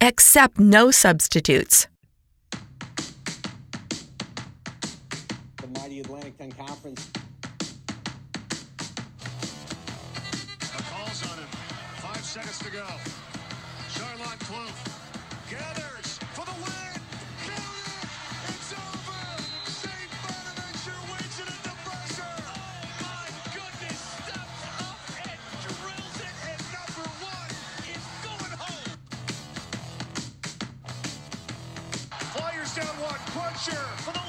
Accept no substitutes. the Atlantic 10 Conference. The calls on him. Five seconds to go. One. For the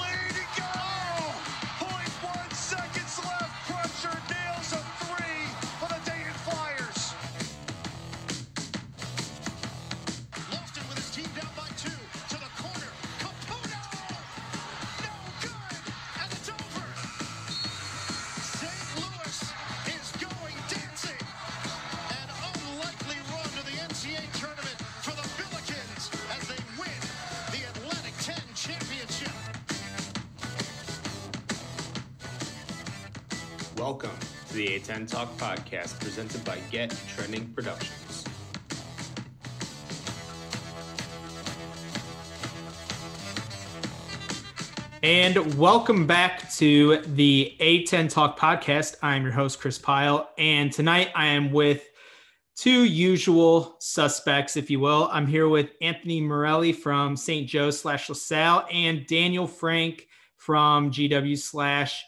A10 Talk podcast presented by Get Trending Productions. And welcome back to the A10 Talk podcast. I'm your host, Chris Pyle. And tonight I am with two usual suspects, if you will. I'm here with Anthony Morelli from St. Joe slash LaSalle and Daniel Frank from GW slash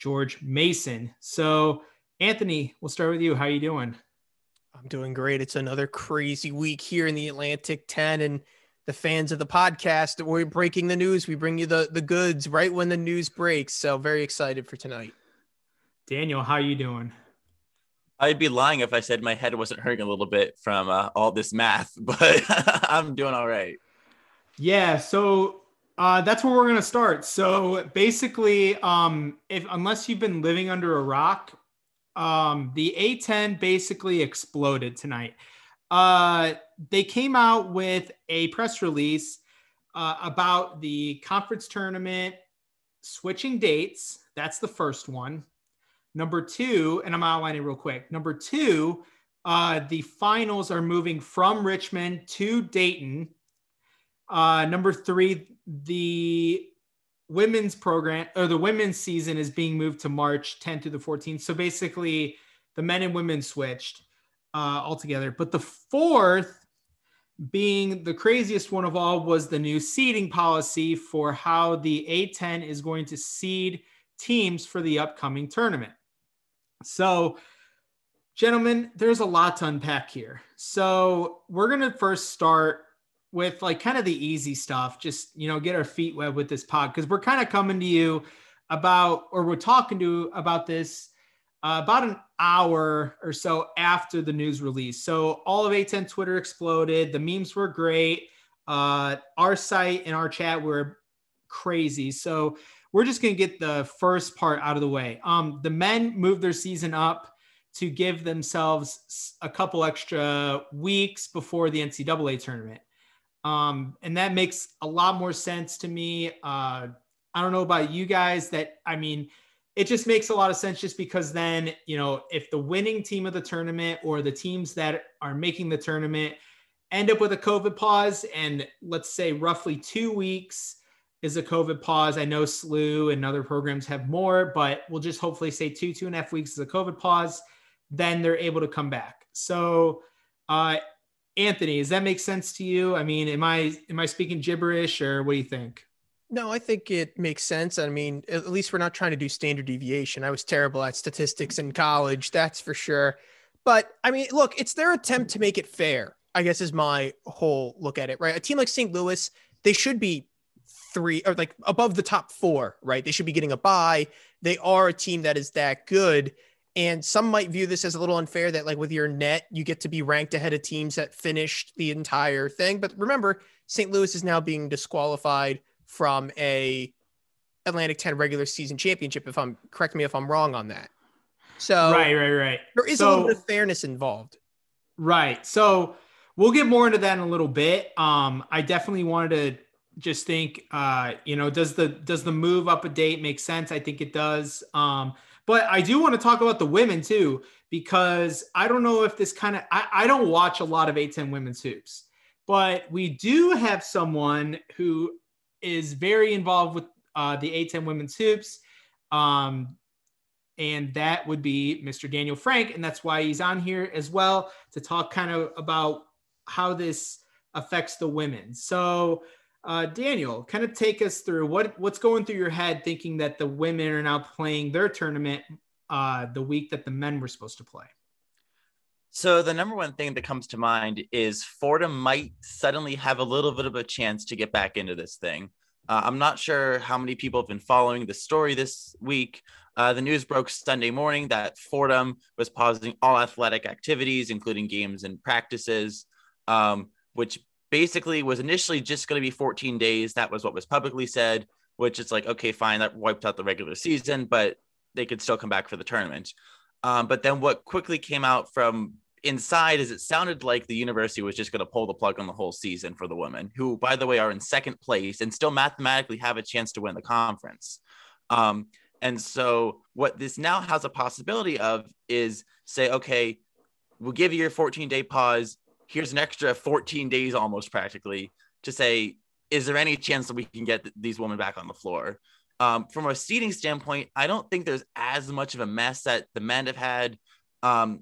George Mason. So, Anthony, we'll start with you. How you doing? I'm doing great. It's another crazy week here in the Atlantic 10 and the fans of the podcast, we're breaking the news. We bring you the the goods right when the news breaks. So very excited for tonight. Daniel, how are you doing? I'd be lying if I said my head wasn't hurting a little bit from uh, all this math, but I'm doing all right. Yeah, so uh, that's where we're gonna start. So basically, um, if unless you've been living under a rock, um, the A10 basically exploded tonight. Uh, they came out with a press release uh, about the conference tournament switching dates. That's the first one. Number two, and I'm outlining real quick. Number two, uh, the finals are moving from Richmond to Dayton. Uh, number three, the women's program or the women's season is being moved to March 10th to the 14th. So basically, the men and women switched uh, altogether. But the fourth, being the craziest one of all, was the new seeding policy for how the A10 is going to seed teams for the upcoming tournament. So, gentlemen, there's a lot to unpack here. So, we're going to first start with like kind of the easy stuff, just, you know, get our feet wet with this pod because we're kind of coming to you about, or we're talking to you about this uh, about an hour or so after the news release. So all of A10 Twitter exploded. The memes were great. Uh, our site and our chat were crazy. So we're just going to get the first part out of the way. Um, the men moved their season up to give themselves a couple extra weeks before the NCAA tournament. Um, and that makes a lot more sense to me. Uh, I don't know about you guys that, I mean, it just makes a lot of sense just because then, you know, if the winning team of the tournament or the teams that are making the tournament end up with a COVID pause, and let's say roughly two weeks is a COVID pause. I know SLU and other programs have more, but we'll just hopefully say two, two and a half weeks is a COVID pause. Then they're able to come back. So, uh, Anthony, does that make sense to you? I mean, am I am I speaking gibberish or what do you think? No, I think it makes sense. I mean, at least we're not trying to do standard deviation. I was terrible at statistics in college, that's for sure. But I mean, look, it's their attempt to make it fair, I guess, is my whole look at it, right? A team like St. Louis, they should be three or like above the top four, right? They should be getting a bye. They are a team that is that good. And some might view this as a little unfair that, like, with your net, you get to be ranked ahead of teams that finished the entire thing. But remember, St. Louis is now being disqualified from a Atlantic 10 regular season championship. If I'm correct me if I'm wrong on that. So right, right, right. there is So- a little bit of fairness involved. Right. So we'll get more into that in a little bit. Um, I definitely wanted to just think, uh, you know, does the does the move up a date make sense? I think it does. Um, but I do want to talk about the women too, because I don't know if this kind of I, I don't watch a lot of A10 women's hoops, but we do have someone who is very involved with uh, the A10 women's hoops. Um, and that would be Mr. Daniel Frank. And that's why he's on here as well to talk kind of about how this affects the women. So, uh, Daniel, kind of take us through what what's going through your head, thinking that the women are now playing their tournament uh, the week that the men were supposed to play. So the number one thing that comes to mind is Fordham might suddenly have a little bit of a chance to get back into this thing. Uh, I'm not sure how many people have been following the story this week. Uh, the news broke Sunday morning that Fordham was pausing all athletic activities, including games and practices, um, which basically was initially just going to be 14 days. That was what was publicly said, which is like, okay, fine, that wiped out the regular season, but they could still come back for the tournament. Um, but then what quickly came out from inside is it sounded like the university was just going to pull the plug on the whole season for the women, who, by the way, are in second place and still mathematically have a chance to win the conference. Um, and so, what this now has a possibility of is say, okay, we'll give you your 14 day pause. Here's an extra 14 days almost practically to say, is there any chance that we can get th- these women back on the floor? Um, from a seeding standpoint, I don't think there's as much of a mess that the men have had. Um,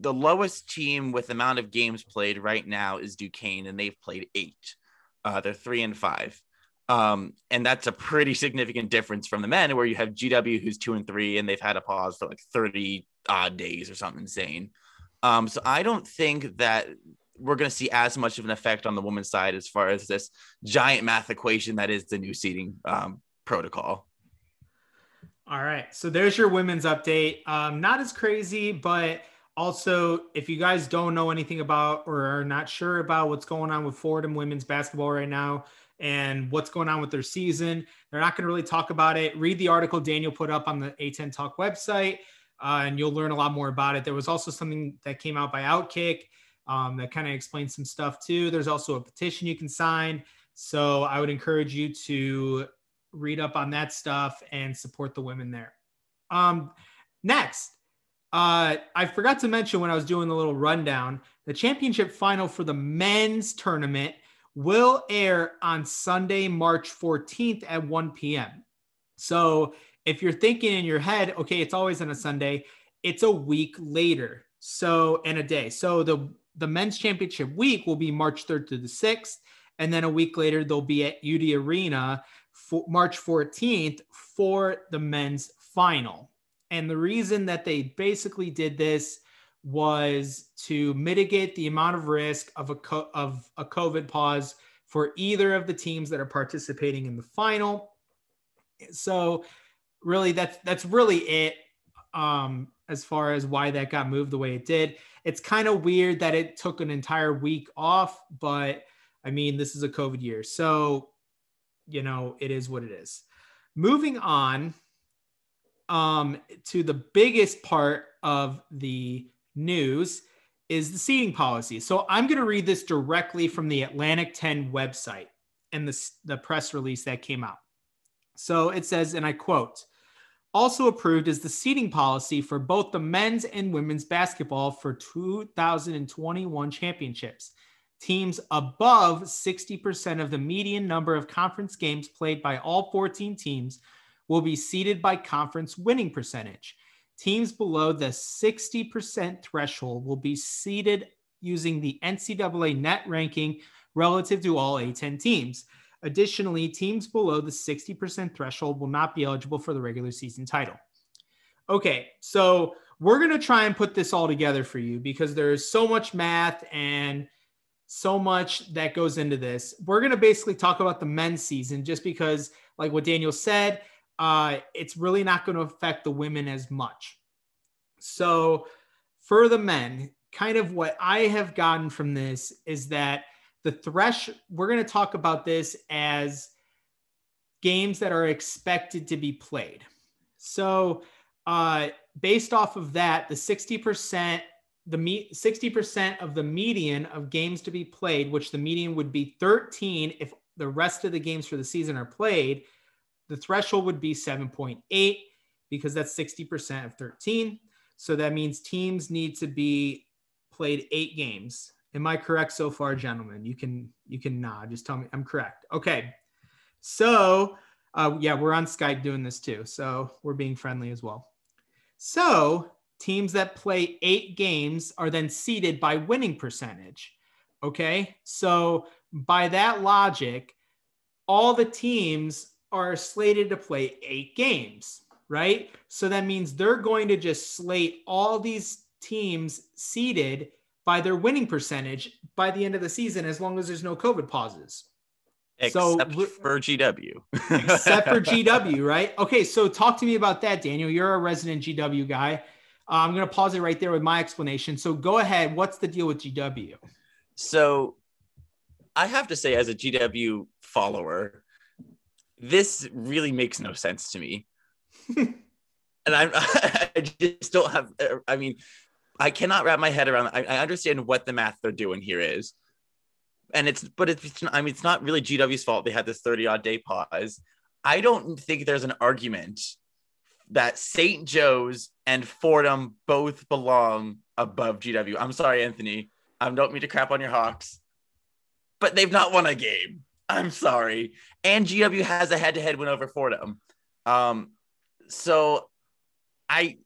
the lowest team with amount of games played right now is Duquesne, and they've played eight. Uh, they're three and five. Um, and that's a pretty significant difference from the men, where you have GW who's two and three, and they've had a pause for like 30 odd days or something insane. Um, so I don't think that we're going to see as much of an effect on the women's side as far as this giant math equation that is the new seeding um, protocol. All right. So there's your women's update. Um, not as crazy, but also, if you guys don't know anything about or are not sure about what's going on with Fordham women's basketball right now and what's going on with their season, they're not going to really talk about it. Read the article Daniel put up on the A10 Talk website, uh, and you'll learn a lot more about it. There was also something that came out by Outkick um, that kind of explains some stuff too. There's also a petition you can sign. So I would encourage you to read up on that stuff and support the women there. Um, next, uh, I forgot to mention when I was doing the little rundown, the championship final for the men's tournament will air on Sunday, March 14th at 1 p.m. So if you're thinking in your head, okay, it's always on a Sunday, it's a week later. So, and a day. So the the men's championship week will be March 3rd to the 6th. And then a week later, they'll be at UD Arena for March 14th for the men's final. And the reason that they basically did this was to mitigate the amount of risk of a co- of a COVID pause for either of the teams that are participating in the final. So really that's that's really it um as far as why that got moved the way it did. It's kind of weird that it took an entire week off, but I mean, this is a COVID year. So, you know, it is what it is. Moving on um, to the biggest part of the news is the seeding policy. So I'm going to read this directly from the Atlantic 10 website and the, the press release that came out. So it says, and I quote, also approved is the seeding policy for both the men's and women's basketball for 2021 championships. Teams above 60% of the median number of conference games played by all 14 teams will be seeded by conference winning percentage. Teams below the 60% threshold will be seeded using the NCAA net ranking relative to all A10 teams. Additionally, teams below the 60% threshold will not be eligible for the regular season title. Okay, so we're going to try and put this all together for you because there's so much math and so much that goes into this. We're going to basically talk about the men's season just because, like what Daniel said, uh, it's really not going to affect the women as much. So, for the men, kind of what I have gotten from this is that the thresh we're going to talk about this as games that are expected to be played. So, uh, based off of that, the 60% the me 60% of the median of games to be played, which the median would be 13 if the rest of the games for the season are played, the threshold would be 7.8 because that's 60% of 13. So that means teams need to be played eight games. Am I correct so far, gentlemen? You can you can nod. Just tell me I'm correct. Okay. So uh, yeah, we're on Skype doing this too. So we're being friendly as well. So teams that play eight games are then seeded by winning percentage. Okay. So by that logic, all the teams are slated to play eight games, right? So that means they're going to just slate all these teams seeded by their winning percentage by the end of the season, as long as there's no COVID pauses. Except So- for GW. except for GW, right? Okay, so talk to me about that, Daniel. You're a resident GW guy. Uh, I'm going to pause it right there with my explanation. So go ahead. What's the deal with GW? So I have to say, as a GW follower, this really makes no sense to me. and I'm, I just don't have, I mean, I cannot wrap my head around, I, I understand what the math they're doing here is. And it's, but it's, I mean, it's not really GW's fault. They had this 30 odd day pause. I don't think there's an argument that St. Joe's and Fordham both belong above GW. I'm sorry, Anthony. I don't mean to crap on your Hawks, but they've not won a game. I'm sorry. And GW has a head-to-head win over Fordham. Um, so I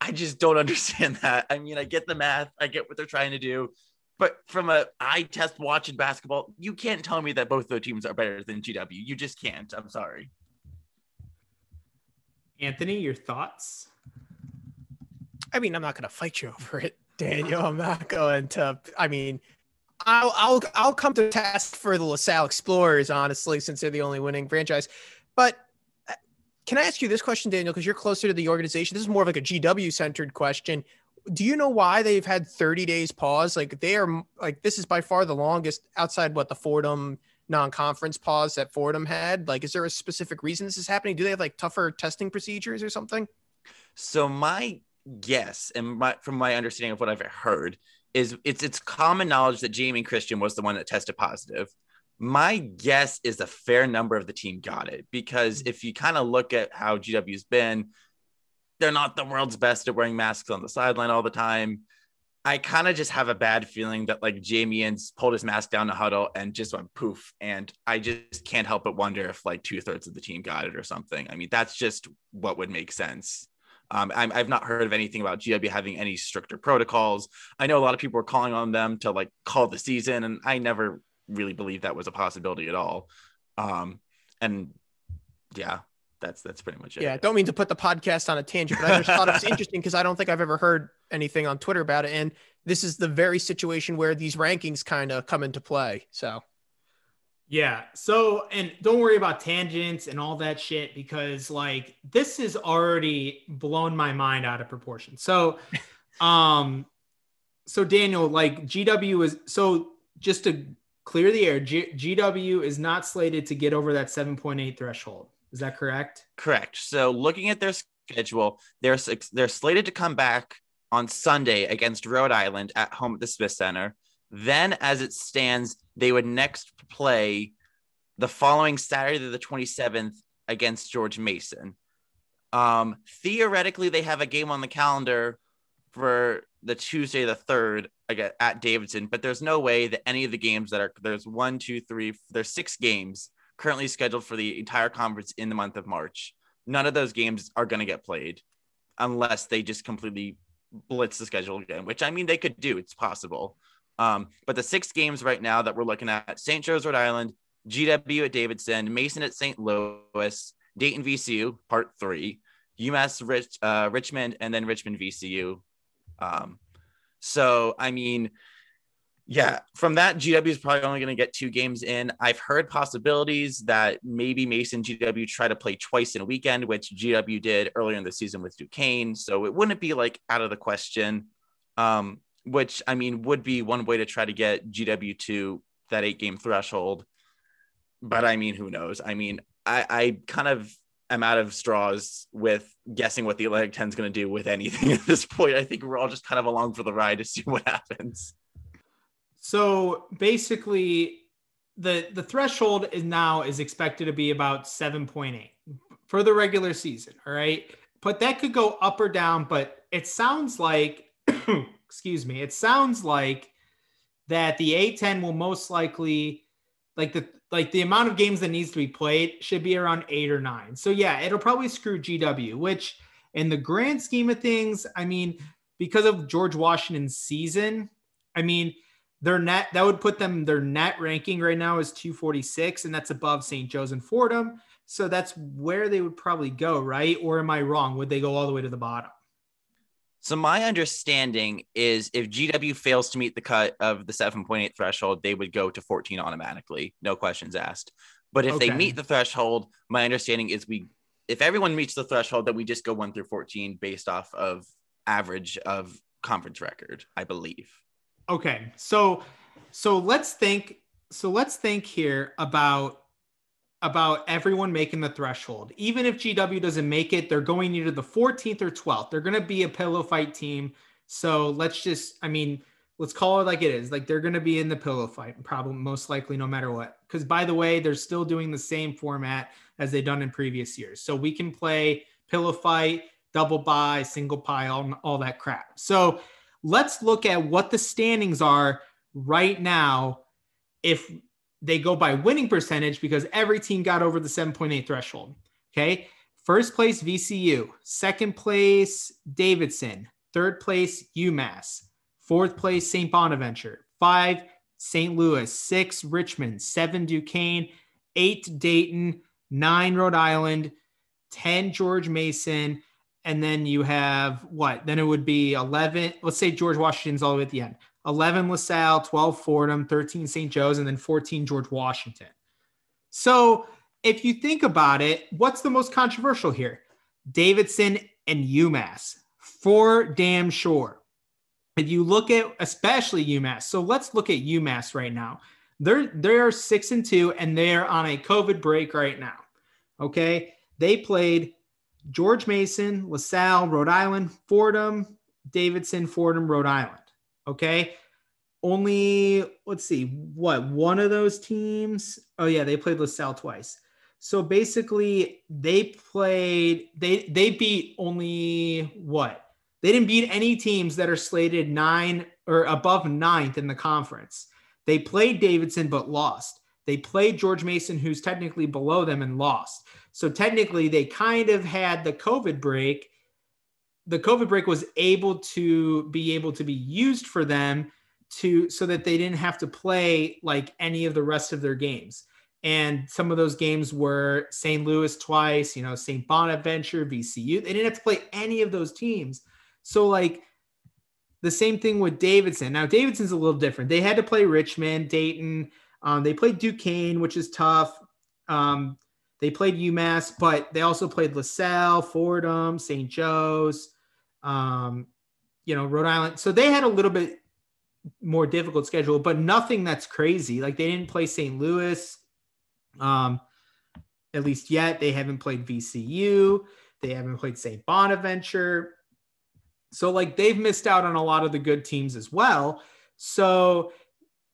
I just don't understand that. I mean, I get the math, I get what they're trying to do, but from a eye test watching basketball, you can't tell me that both those teams are better than GW. You just can't. I'm sorry. Anthony, your thoughts? I mean, I'm not going to fight you over it, Daniel. I'm not going to. I mean, I'll I'll I'll come to task for the LaSalle Explorers, honestly, since they're the only winning franchise. But can I ask you this question, Daniel? Because you're closer to the organization. This is more of like a GW centered question. Do you know why they've had 30 days pause? Like they are like this is by far the longest outside what the Fordham non-conference pause that Fordham had. Like, is there a specific reason this is happening? Do they have like tougher testing procedures or something? So my guess, and my, from my understanding of what I've heard, is it's it's common knowledge that Jamion Christian was the one that tested positive. My guess is a fair number of the team got it because if you kind of look at how GW's been, they're not the world's best at wearing masks on the sideline all the time. I kind of just have a bad feeling that like Jamion pulled his mask down the huddle and just went poof. And I just can't help but wonder if like two thirds of the team got it or something. I mean, that's just what would make sense. Um, I'm, I've not heard of anything about GW having any stricter protocols. I know a lot of people are calling on them to like call the season, and I never really believe that was a possibility at all. Um, and yeah, that's that's pretty much it. Yeah, don't mean to put the podcast on a tangent, but I just thought it was interesting because I don't think I've ever heard anything on Twitter about it. And this is the very situation where these rankings kind of come into play. So Yeah. So, and don't worry about tangents and all that shit because like this has already blown my mind out of proportion. So, um, so Daniel, like GW is so just to clear the air, G- GW is not slated to get over that 7.8 threshold. Is that correct? Correct. So looking at their schedule, they're they're slated to come back on Sunday against Rhode Island at home at the Smith Center. Then, as it stands, they would next play the following Saturday, the 27th, against George Mason. Um, theoretically, they have a game on the calendar for the Tuesday, the third, again at Davidson, but there's no way that any of the games that are there's one, two, three, there's six games currently scheduled for the entire conference in the month of March. None of those games are going to get played unless they just completely blitz the schedule again, which I mean they could do. It's possible. Um, but the six games right now that we're looking at St. Joe's, Rhode Island, GW at Davidson, Mason at St. Louis, Dayton VCU, part three, UMass Rich, uh, Richmond, and then Richmond VCU. Um, so, I mean, yeah, from that, GW is probably only going to get two games in. I've heard possibilities that maybe Mason GW try to play twice in a weekend, which GW did earlier in the season with Duquesne. So it wouldn't be like out of the question. Um, which I mean would be one way to try to get GW to that eight game threshold. But I mean, who knows? I mean, I, I kind of am out of straws with guessing what the Atlantic 10 is going to do with anything at this point. I think we're all just kind of along for the ride to see what happens. So basically, the the threshold is now is expected to be about 7.8 for the regular season. All right. But that could go up or down. But it sounds like, excuse me, it sounds like that the A10 will most likely like the like the amount of games that needs to be played should be around eight or nine. So yeah, it'll probably screw GW, which in the grand scheme of things, I mean, because of George Washington's season, I mean, their net that would put them their net ranking right now is 246, and that's above St. Joe's and Fordham. So that's where they would probably go, right? Or am I wrong? Would they go all the way to the bottom? So my understanding is if GW fails to meet the cut of the 7.8 threshold, they would go to 14 automatically, no questions asked. But if Okay. they meet the threshold, my understanding is we if everyone meets the threshold, that we just go 1 through 14 based off of average of conference record, I believe. Okay. So so let's think so let's think here about about everyone making the threshold. Even if GW doesn't make it, they're going either the 14th or 12th. They're going to be a pillow fight team. So let's just I mean, let's call it like it is. Like they're going to be in the pillow fight, probably most likely no matter what. Cuz by the way, they're still doing the same format as they've done in previous years. So we can play pillow fight, double bye, single pile, and all that crap. So let's look at what the standings are right now if they go by winning percentage because every team got over the 7.8 threshold. Okay. First place VCU, second place Davidson, third place UMass, fourth place St. Bonaventure, five St. Louis, six Richmond, seven Duquesne, eight Dayton, nine Rhode Island, 10 George Mason, and then you have what? Then it would be 11. Let's say George Washington's all the way at the end. 11 LaSalle, 12 Fordham, 13 St. Joe's, and then 14 George Washington. So if you think about it, what's the most controversial here? Davidson and UMass, for damn sure. If you look at especially UMass, so let's look at UMass right now. They're they are six and two, and they're on a COVID break right now. Okay, they played George Mason, LaSalle, Rhode Island, Fordham, Davidson, Fordham, Rhode Island. Okay. Only, let's see, what, one of those teams? Oh, yeah, they played LaSalle twice. So basically, they played, they they beat only what? They didn't beat any teams that are slated nine or above ninth in the conference. They played Davidson but lost. They played George Mason, who's technically below them, and lost. So technically, they kind of had the COVID break. The COVID break was able to be able to be used for them to so that they didn't have to play like any of the rest of their games. And some of those games were St. Louis twice, you know, St. Bonaventure, VCU. They didn't have to play any of those teams. So like the same thing with Davidson. Now Davidson's a little different. They had to play Richmond, Dayton. Um, they played Duquesne, which is tough. Um, they played UMass, but they also played LaSalle, Fordham, St. Joe's, um, you know, Rhode Island. So they had a little bit more difficult schedule, but nothing that's crazy. Like they didn't play St. Louis, um, at least yet. They haven't played VCU. They haven't played St. Bonaventure. So like they've missed out on a lot of the good teams as well. So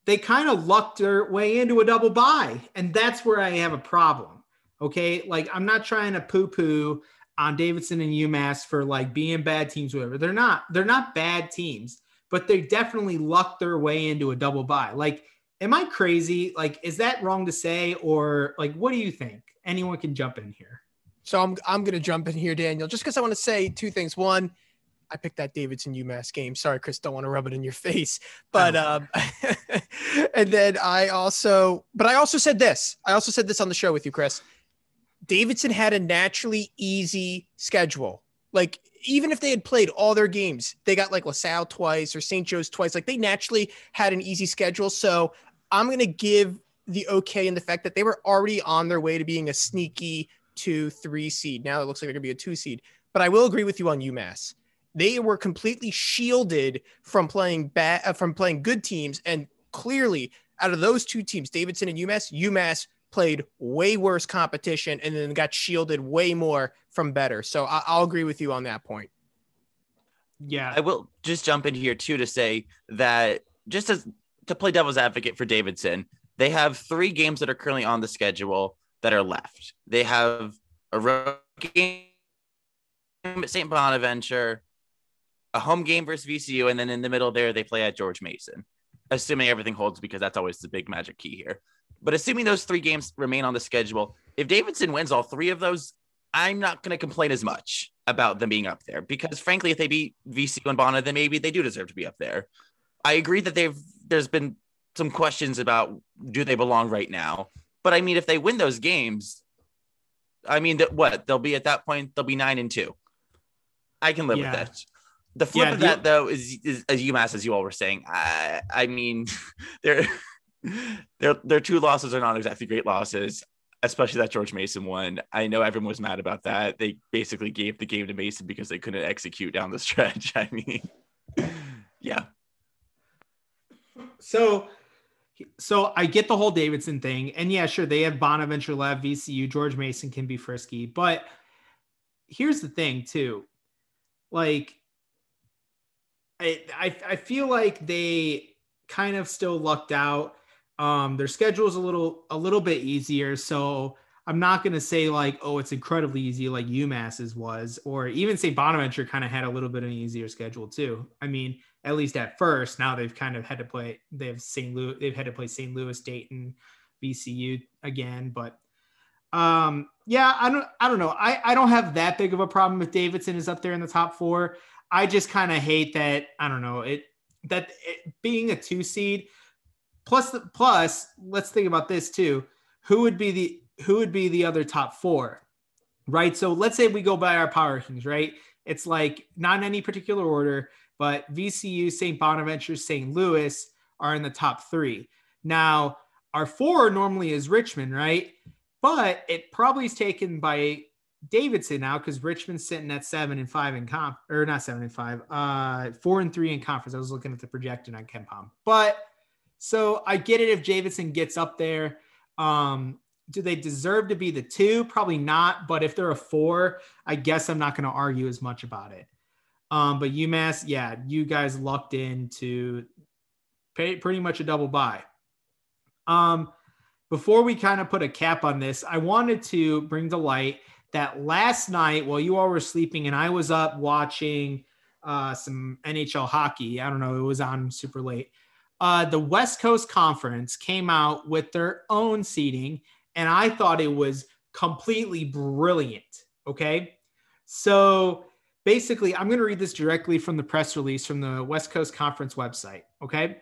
they kind of lucked their way into a double bye, and that's where I have a problem. Okay, like I'm not trying to poo-poo on Davidson and UMass for like being bad teams, whatever. They're not. They're not bad teams, but they definitely lucked their way into a double bye. Like, am I crazy? Like, is that wrong to say, or like, what do you think? Anyone can jump in here. So I'm I'm gonna jump in here, Daniel, just because I want to say two things. One, I picked that Davidson UMass game. Sorry, Chris, don't want to rub it in your face. But um and then I also but I also said this. I also said this on the show with you, Chris. Davidson had a naturally easy schedule. Like even if they had played all their games, they got like LaSalle twice or St. Joe's twice. Like they naturally had an easy schedule. So I'm gonna give the okay in the fact that they were already on their way to being a sneaky two, three seed. Now it looks like they're gonna be a two seed. But I will agree with you on UMass. They were completely shielded from playing bad, uh, from playing good teams, and clearly out of those two teams, Davidson and UMass, UMass played way worse competition and then got shielded way more from better. So I- I'll agree with you on that point. Yeah. I will just jump in here too to say that just as to play devil's advocate for Davidson, they have three games that are currently on the schedule that are left. They have a road game at St. Bonaventure, a home game versus VCU, and then in the middle there they play at George Mason. Assuming everything holds because that's always the big magic key here. But assuming those three games remain on the schedule, if Davidson wins all three of those, I'm not going to complain as much about them being up there because, frankly, if they beat VCU and Bona, then maybe they do deserve to be up there. I agree that they've there's been some questions about do they belong right now, but I mean, if they win those games, I mean, that what they'll be at that point, they'll be nine and two. I can live Yeah. with that. The flip Yeah, of that, though, is, is as UMass, as you all were saying. I, I mean, their their their two losses are not exactly great losses, especially that George Mason one. I know everyone was mad about that. They basically gave the game to Mason because they couldn't execute down the stretch. I mean, yeah, So, so I get the whole Davidson thing, and yeah, sure, they have Bonaventure Lab, VCU, George Mason can be frisky, but here's the thing too, like, I I, I feel like they kind of still lucked out. Um, their schedule is a little a little bit easier, so I'm not gonna say like, oh, it's incredibly easy like UMass's was, or even say Bonaventure kind of had a little bit of an easier schedule too. I mean, at least at first. Now they've kind of had to play. They have St. Louis. They've had to play St. Louis, Dayton, VCU again. But um, yeah, I don't. I don't know. I I don't have that big of a problem if Davidson is up there in the top four. I just kind of hate that. I don't know it that it, being a two seed. Plus, the, plus, let's think about this too. Who would be the who would be the other top four? Right. So let's say we go by our power rankings. Right. It's like not in any particular order but VCU, St. Bonaventure, St. Louis are in the top three. Now, our four normally is Richmond, right? But it probably is taken by Davidson now because Richmond's sitting at seven and five in comp, or not seven and five, uh, four and three in conference. I was looking at the projected on KenPom, but so I get it if Davidson gets up there. Um, do they deserve to be the two? Probably not. But if they're a four, I guess I'm not going to argue as much about it. Um, but UMass, yeah, you guys lucked into pay, pretty much a double bye. Um, before we kind of put a cap on this, I wanted to bring to light that last night while you all were sleeping and I was up watching uh, some NHL hockey, I don't know, it was on super late. Uh, the West Coast Conference came out with their own seeding, and I thought it was completely brilliant. Okay. So, basically, I'm going to read this directly from the press release from the West Coast Conference website. Okay.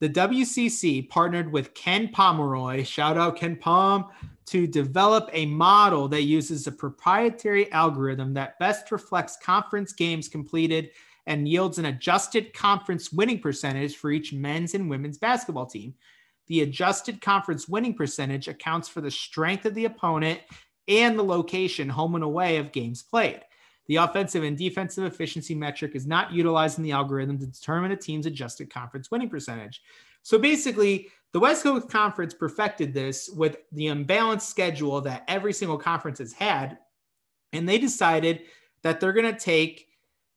The WCC partnered with Ken Pomeroy, shout out Ken Pom, to develop a model that uses a proprietary algorithm that best reflects conference games completed and yields an adjusted conference winning percentage for each men's and women's basketball team. The adjusted conference winning percentage accounts for the strength of the opponent and the location, home and away, of games played. The offensive and defensive efficiency metric is not utilized in the algorithm to determine a team's adjusted conference winning percentage. So basically, the West Coast Conference perfected this with the unbalanced schedule that every single conference has had. And they decided that they're going to take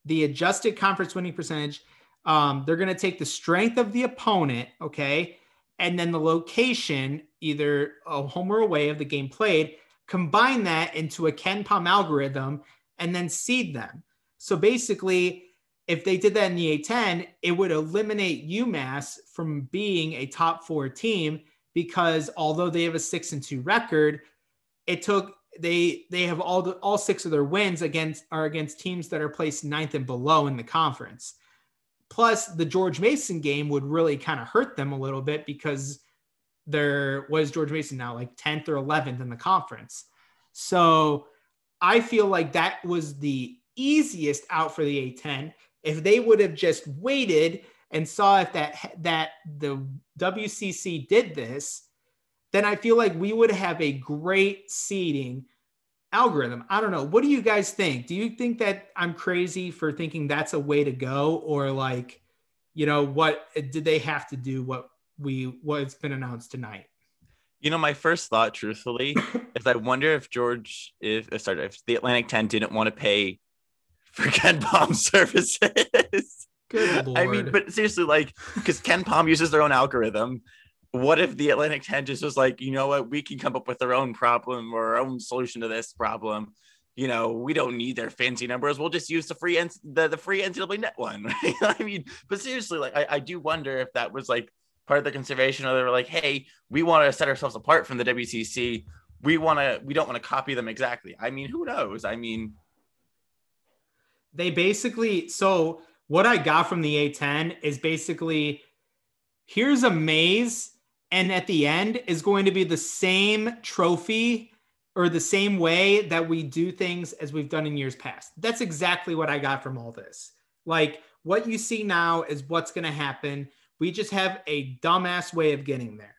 the adjusted conference winning percentage, um, they're going to take the strength of the opponent, okay, and then the location, either a home or away of the game played, combine that into a KenPom algorithm and then seed them. So basically, if they did that in the A10, it would eliminate UMass from being a top four team because although they have a six and two record, it took they they have all the all six of their wins against are against teams that are placed ninth and below in the conference. Plus, the George Mason game would really kind of hurt them a little bit because there was George Mason now like 10th or 11th in the conference. So I feel like that was the easiest out for the A10. If they would have just waited and saw if that that the WCC did this, then I feel like we would have a great seeding algorithm. I don't know. What do you guys think? Do you think that I'm crazy for thinking that's a way to go or like, you know, what did they have to do what we what's been announced tonight. You know, my first thought, truthfully, is I wonder if George, if uh, sorry, if the Atlantic 10 didn't want to pay for KenPom services. Good lord. I mean, but seriously, like, because KenPom uses their own algorithm. What if the Atlantic 10 just was like, you know what, we can come up with our own problem or our own solution to this problem? You know, we don't need their fancy numbers. We'll just use the free N- the, the free NCAA net one. I mean, but seriously, like, I, I do wonder if that was like part of the consideration, or they were like, hey, we want to set ourselves apart from the WCC. We want to, we don't want to copy them exactly. I mean, who knows? I mean, they basically so what I got from the A10 is basically here's a maze, and at the end is going to be the same trophy or the same way that we do things as we've done in years past. That's exactly what I got from all this. Like what you see now is what's going to happen. We just have a dumbass way of getting there.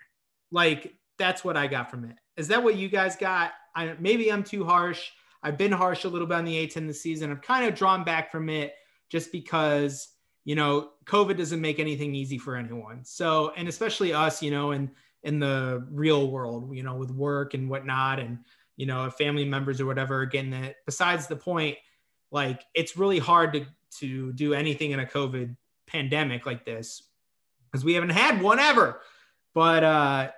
Like that's what I got from it. Is that what you guys got? I maybe I'm too harsh. I've been harsh a little bit on the A10 this season. I've kind of drawn back from it just because, you know, COVID doesn't make anything easy for anyone. So, and especially us, you know, in in the real world, you know, with work and whatnot, and you know, family members or whatever. Again, that besides the point, like it's really hard to to do anything in a COVID pandemic like this because we haven't had one ever. But uh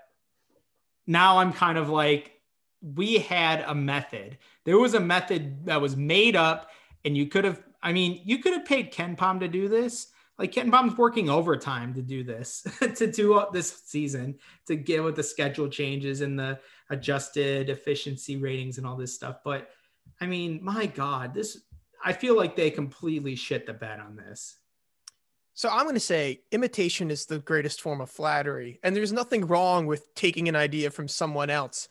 now I'm kind of like, we had a method. There was a method that was made up, and you could have, I mean, you could have paid KenPom to do this. Like KenPom's working overtime to do this, to do this season, to get with the schedule changes and the adjusted efficiency ratings and all this stuff. But I mean, my God, this I feel like they completely shit the bed on this. So I'm going to say imitation is the greatest form of flattery, and there's nothing wrong with taking an idea from someone else.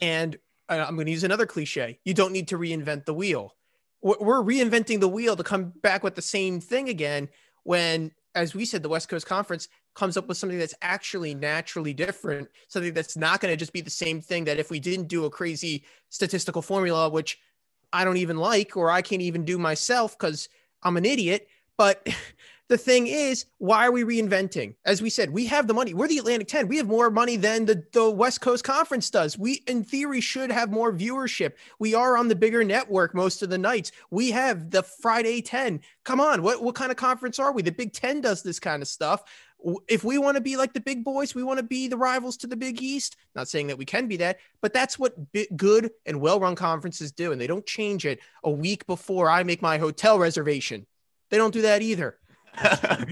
And uh, I'm going to use another cliche: you don't need to reinvent the wheel. We're we're reinventing the wheel to come back with the same thing again. When, as we said, the West Coast Conference comes up with something that's actually naturally different, something that's not going to just be the same thing. That if we didn't do a crazy statistical formula, which I don't even like, or I can't even do myself because I'm an idiot, but the thing is, why are we reinventing? As we said, we have the money. We're the Atlantic 10. We have more money than the, the West Coast Conference does. We, in theory, should have more viewership. We are on the bigger network most of the nights. We have the Friday 10. Come on, what, what kind of conference are we? The Big 10 does this kind of stuff. If we want to be like the big boys, we want to be the rivals to the Big East. Not saying that we can be that, but that's what good and well run conferences do. And they don't change it a week before I make my hotel reservation. They don't do that either.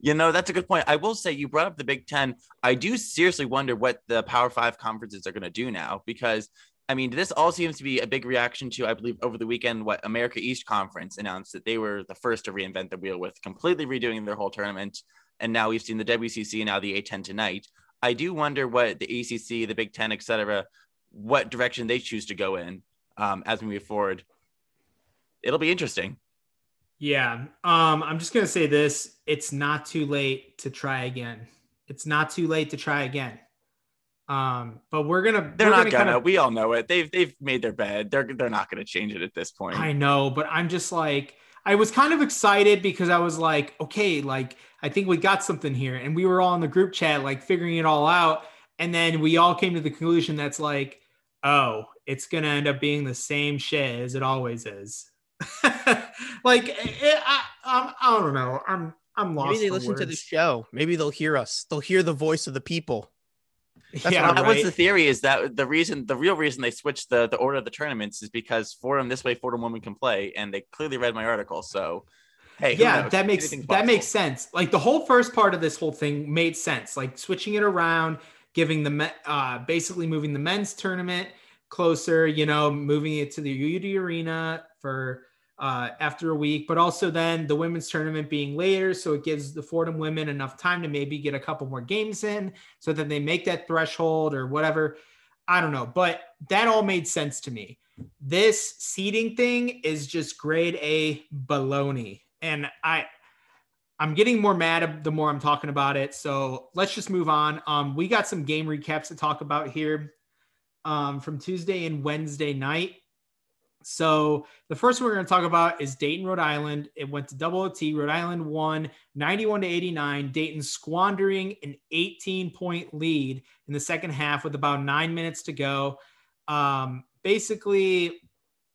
you know, that's a good point. I will say you brought up the Big Ten. I do seriously wonder what the Power Five conferences are going to do now because. I mean, this all seems to be a big reaction to, I believe, over the weekend, what America East Conference announced that they were the first to reinvent the wheel with completely redoing their whole tournament. And now we've seen the WCC, now the A10 tonight. I do wonder what the ACC, the Big Ten, et cetera, what direction they choose to go in um, as we move forward. It'll be interesting. Yeah. Um, I'm just gonna say this. It's not too late to try again. It's not too late to try again. Um, but we're gonna They're we're not gonna. kind of- we all know it. They've they've made their bed. They're they're not gonna change it at this point. I know, but I'm just like I was kind of excited because I was like, okay, like I think we got something here. And we were all in the group chat, like figuring it all out. And then we all came to the conclusion that's like, oh, it's gonna end up being the same shit as it always is. like it, I, I'm, I don't know. I'm I'm lost. Maybe they for listen to the show. Maybe they'll hear us. They'll hear the voice of the people. That's yeah, what that right. was the theory is that the reason the real reason they switched the the order of the tournaments is because Fordham this way Fordham women can play and they clearly read my article so hey yeah knows? that makes Anything's that makes sense like the whole first part of this whole thing made sense like switching it around giving the me- uh basically moving the men's tournament closer you know moving it to the UD arena for uh after a week but also then the women's tournament being later so it gives the Fordham women enough time to maybe get a couple more games in so that they make that threshold or whatever I don't know but that all made sense to me this seeding thing is just grade A baloney. And I I'm getting more mad the more I'm talking about it. So let's just move on. Um, we got some game recaps to talk about here um, from Tuesday and Wednesday night. So the first one we're going to talk about is Dayton, Rhode Island. It went to double OT. Rhode Island won 91 to 89. Dayton squandering an 18 point lead in the second half with about nine minutes to go. Um, basically,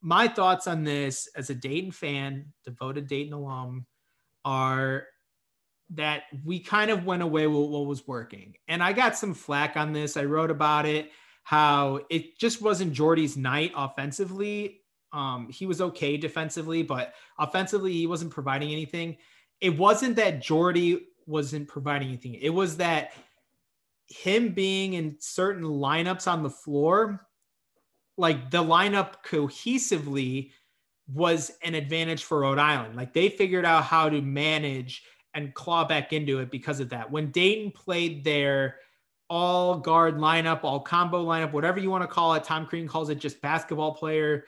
my thoughts on this as a Dayton fan, devoted Dayton alum, are that we kind of went away with what was working. And I got some flack on this. I wrote about it, how it just wasn't Jordy's night offensively. Um, he was okay defensively, but offensively, he wasn't providing anything. It wasn't that Jordy wasn't providing anything. It was that him being in certain lineups on the floor, like the lineup cohesively was an advantage for Rhode Island. Like they figured out how to manage and claw back into it because of that. When Dayton played their all guard lineup, all combo lineup, whatever you want to call it, Tom Crean calls it just basketball player.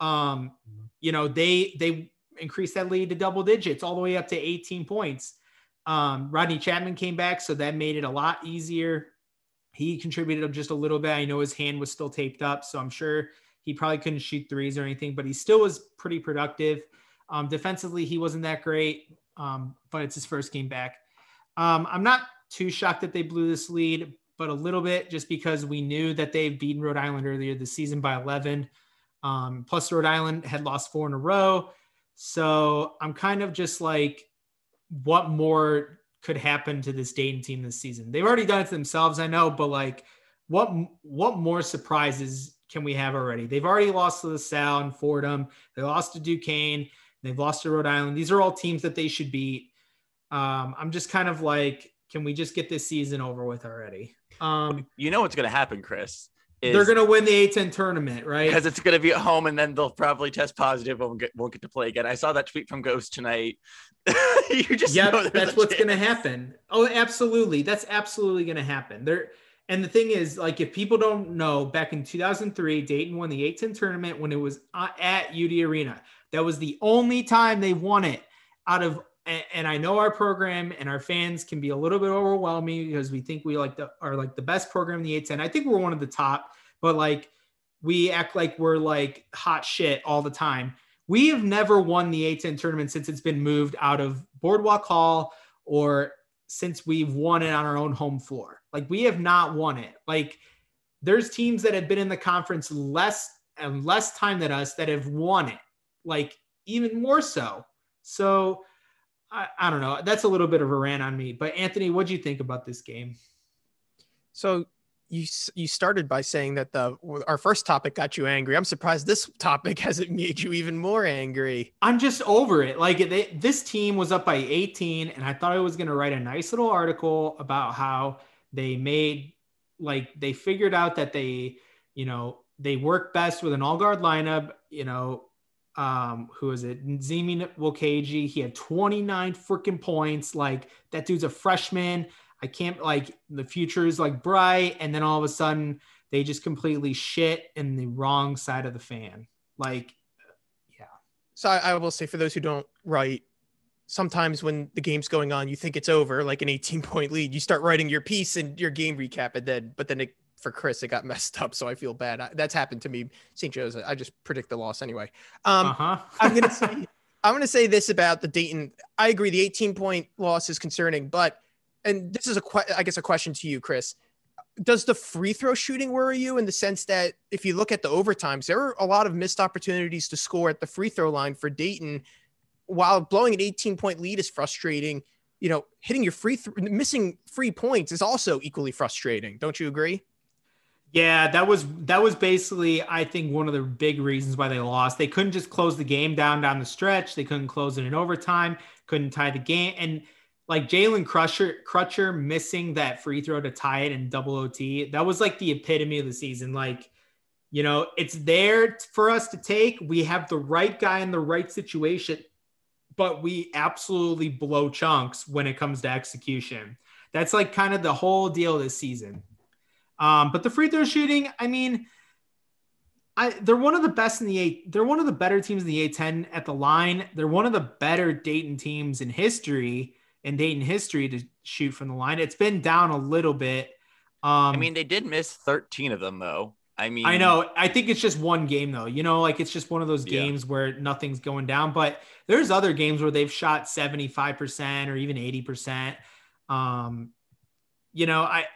Um, you know, they they increased that lead to double digits all the way up to 18 points. Um, Rodney Chatman came back, so that made it a lot easier. He contributed just a little bit. I know his hand was still taped up, so I'm sure he probably couldn't shoot threes or anything, but he still was pretty productive. Um, defensively, he wasn't that great, um, but it's his first game back. Um, I'm not too shocked that they blew this lead, but a little bit just because we knew that they've beaten Rhode Island earlier this season by 11. Um, plus, Rhode Island had lost four in a row. So I'm kind of just like, what more could happen to this Dayton team this season? They've already done it to themselves, I know, but like, what what more surprises can we have already? They've already lost to the LaSalle and Fordham. They lost to Duquesne. They've lost to Rhode Island. These are all teams that they should beat. Um, I'm just kind of like, can we just get this season over with already? Um, You know what's going to happen, Chris? Is- they're gonna win the A10 tournament, right? because it's going to be at home and then they'll probably test positive and won't get, won't get to play again. I saw that tweet from Ghost tonight. you just yeah, that's what's going to happen. Oh, absolutely. That's absolutely going to happen. There and the thing is, like, if people don't know, back in 2003, Dayton won the A10 tournament when it was uh, at UD Arena. That was the only time they won it out of. And, and I know our program and our fans can be a little bit overwhelming because we think we like the are like the best program in the A10. I think we're one of the top, but like we act like we're like hot shit all the time. We have never won the A10 tournament since it's been moved out of Boardwalk Hall or since we've won it on our own home floor. Like we have not won it. Like there's teams that have been in the conference less and less time than us that have won it. Like even more so. So I, I don't know. That's a little bit of a rant on me. But Anthony, what do you think about this game? So you you started by saying that the our first topic got you angry. I'm surprised this topic hasn't made you even more angry. I'm just over it. Like they, this team was up by 18, and I thought I was going to write a nice little article about how they made, like, they figured out that they, you know, they work best with an all guard lineup. You know, um, who is it? Zimi Nwokeji. He had 29 freaking points. Like that dude's a freshman. I can't like the future is like bright, and then all of a sudden they just completely shit in the wrong side of the fan. Like, yeah. So I, I will say for those who don't write, sometimes when the game's going on, you think it's over, like an 18 point lead. You start writing your piece and your game recap, and then but then it, for Chris it got messed up, so I feel bad. I, that's happened to me. St. Joe's. I just predict the loss anyway. Um, uh-huh. I'm gonna say I'm gonna say this about the Dayton. I agree, the 18 point loss is concerning, but and this is a que- I guess a question to you, Chris. Does the free throw shooting worry you in the sense that if you look at the overtimes, there are a lot of missed opportunities to score at the free throw line for Dayton. While blowing an 18 point lead is frustrating, you know, hitting your free th- missing free points is also equally frustrating. Don't you agree? Yeah, that was that was basically I think one of the big reasons why they lost. They couldn't just close the game down down the stretch. They couldn't close it in overtime. Couldn't tie the game. And like Jalen Crusher Crutcher missing that free throw to tie it in double OT. That was like the epitome of the season. Like, you know, it's there for us to take. We have the right guy in the right situation, but we absolutely blow chunks when it comes to execution. That's like kind of the whole deal this season. Um, but the free throw shooting, I mean, I they're one of the best in the eight. They're one of the better teams in the A10 at the line. They're one of the better Dayton teams in history in Dayton history to shoot from the line. It's been down a little bit. Um, I mean, they did miss 13 of them though. I mean, I know. I think it's just one game though. You know, like it's just one of those Yeah. games where nothing's going down. But there's other games where they've shot 75% or even 80%. Um, you know, I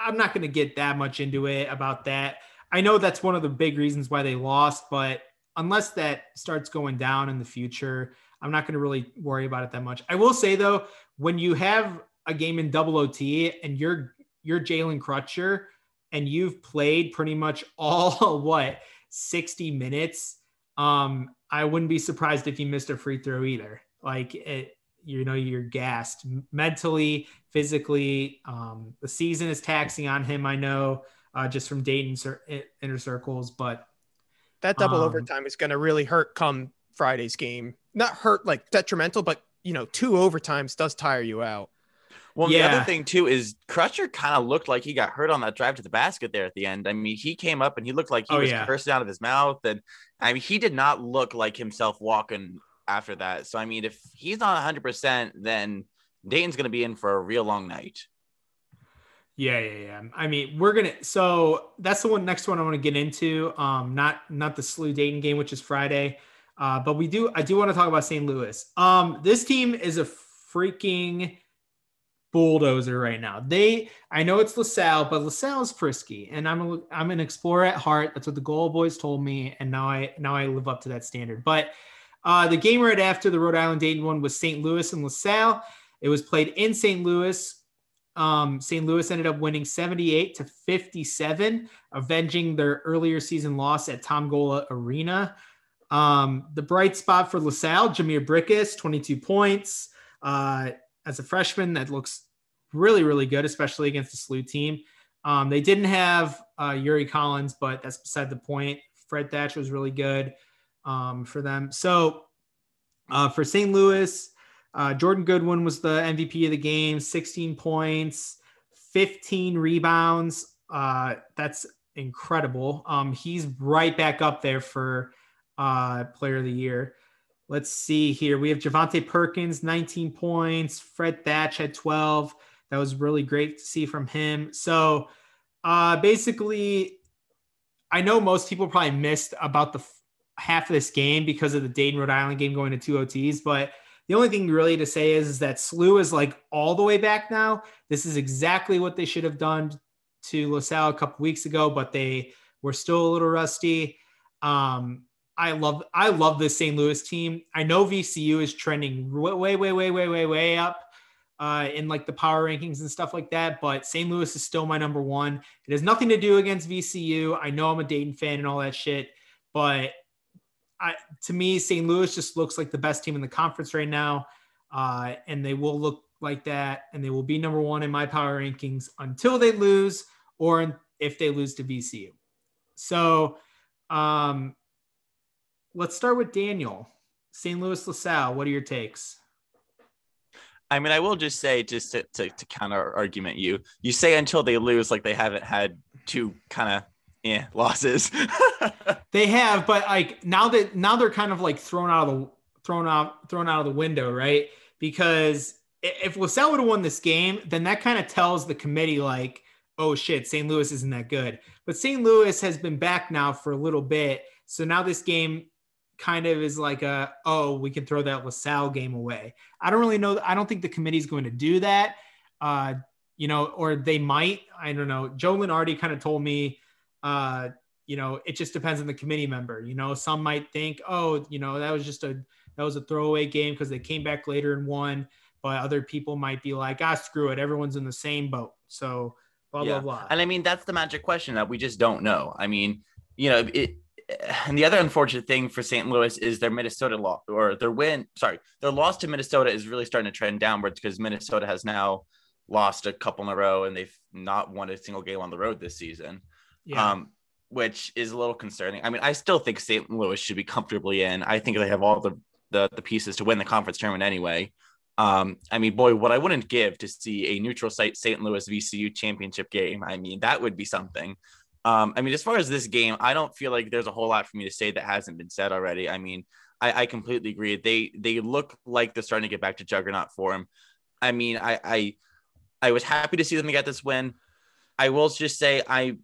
I'm not gonna get that much into it about that. I know that's one of the big reasons why they lost, but unless that starts going down in the future, I'm not gonna really worry about it that much. I will say though, when you have a game in double OT and you're you're Jalen Crutcher and you've played pretty much all what 60 minutes um i wouldn't be surprised if you missed a free throw either like it you know you're gassed mentally physically um the season is taxing on him i know uh just from dating cir- inner circles but That double Um, overtime is going to really hurt come Friday's game. Not hurt like detrimental, but you know, two overtimes does tire you out. Well, the other thing too is Crutcher kind of looked like he got hurt on that drive to the basket there at the end. I mean, he came up and he looked like he Oh, was yeah. cursing out of his mouth, and I mean, he did not look like himself walking after that. So I mean, if he's not 100, percent then Dayton's going to be in for a real long night. Yeah, yeah, yeah. I mean, we're gonna. So that's the one next one I want to get into. Um, not not the SLU Dayton game, which is Friday. Uh, but we do. I do want to talk about St. Louis. Um, this team is a freaking bulldozer right now. They. I know it's LaSalle, but LaSalle is frisky, and I'm a, I'm an explorer at heart. That's what the Gola Boys told me, and now I now I live up to that standard. But uh, the game right after the Rhode Island Dayton one was St. Louis and LaSalle. It was played in St. Louis. Um, St. Louis ended up winning 78 to 57, avenging their earlier season loss at Tom Gola Arena. Um, the bright spot for LaSalle, Jhamir Brickus, 22 points. Uh, as a freshman, that looks really, really good, especially against the SLU team. Um, they didn't have uh, Yuri Collins, but that's beside the point. Fred Thatcher was really good um, for them. So uh, for St. Louis, uh, Jordan Goodwin was the MVP of the game, 16 points, 15 rebounds. Uh, that's incredible. Um, he's right back up there for uh, player of the year. Let's see here. We have Javonte Perkins, 19 points. Fred Thatch had 12. That was really great to see from him. So uh, basically, I know most people probably missed about the half of this game because of the Dayton Rhode Island game going to two OTs, but the only thing really to say is, is that SLU is like all the way back now. This is exactly what they should have done to LaSalle a couple weeks ago, but they were still a little rusty. Um, I love I love this St. Louis team. I know VCU is trending way way way way way way way up uh, in like the power rankings and stuff like that, but St. Louis is still my number one. It has nothing to do against VCU. I know I'm a Dayton fan and all that shit, but I, to me, St. Louis just looks like the best team in the conference right now, uh, and they will look like that, and they will be number one in my power rankings until they lose, or if they lose to VCU. So, um, let's start with Daniel. St. Louis LaSalle. What are your takes? I mean, I will just say, just to, to, to counter argument you, you say until they lose, like they haven't had two kind of yeah losses. They have, but like now that now they're kind of like thrown out of the thrown out thrown out of the window, right? Because if LaSalle would have won this game, then that kind of tells the committee like, oh shit, St. Louis isn't that good. But St. Louis has been back now for a little bit, so now this game kind of is like a oh we can throw that LaSalle game away. I don't really know. I don't think the committee's going to do that. Uh, you know, or they might. I don't know. Joe Lunardi kind of told me. Uh, you know, it just depends on the committee member. You know, some might think, oh, you know, that was just a that was a throwaway game because they came back later and won. But other people might be like, ah, screw it, everyone's in the same boat. So blah Yeah. blah blah. And I mean, that's the magic question that we just don't know. I mean, you know, it. And the other unfortunate thing for St. Louis is their Minnesota loss or their win. Sorry, their loss to Minnesota is really starting to trend downwards because Minnesota has now lost a couple in a row and they've not won a single game on the road this season. Yeah. Um, which is a little concerning. I mean, I still think St. Louis should be comfortably in. I think they have all the the, the pieces to win the conference tournament anyway. Um, I mean, boy, what I wouldn't give to see a neutral site St. Louis VCU championship game. I mean, that would be something. Um, I mean, as far as this game, I don't feel like there's a whole lot for me to say that hasn't been said already. I mean, I, I completely agree. They they look like they're starting to get back to juggernaut form. I mean, I I I was happy to see them get this win. I will just say I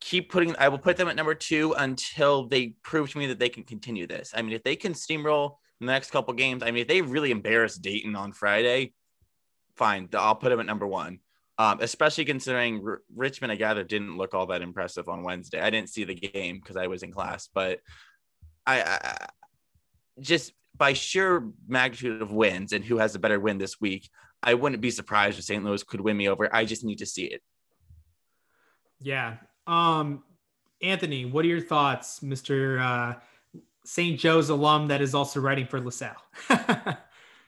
keep putting I will put them at number two until they prove to me that they can continue this. I mean, if they can steamroll the next couple games, I mean, if they really embarrass Dayton on Friday, fine, I'll put them at number one. Um, especially considering R- Richmond, I gather, didn't look all that impressive on Wednesday. I didn't see the game because I was in class, but I, I just by sheer magnitude of wins and who has a better win this week, I wouldn't be surprised if St. Louis could win me over. I just need to see it. Yeah. Um, Anthony, what are your thoughts, Mister uh, St. Joe's alum that is also writing for LaSalle?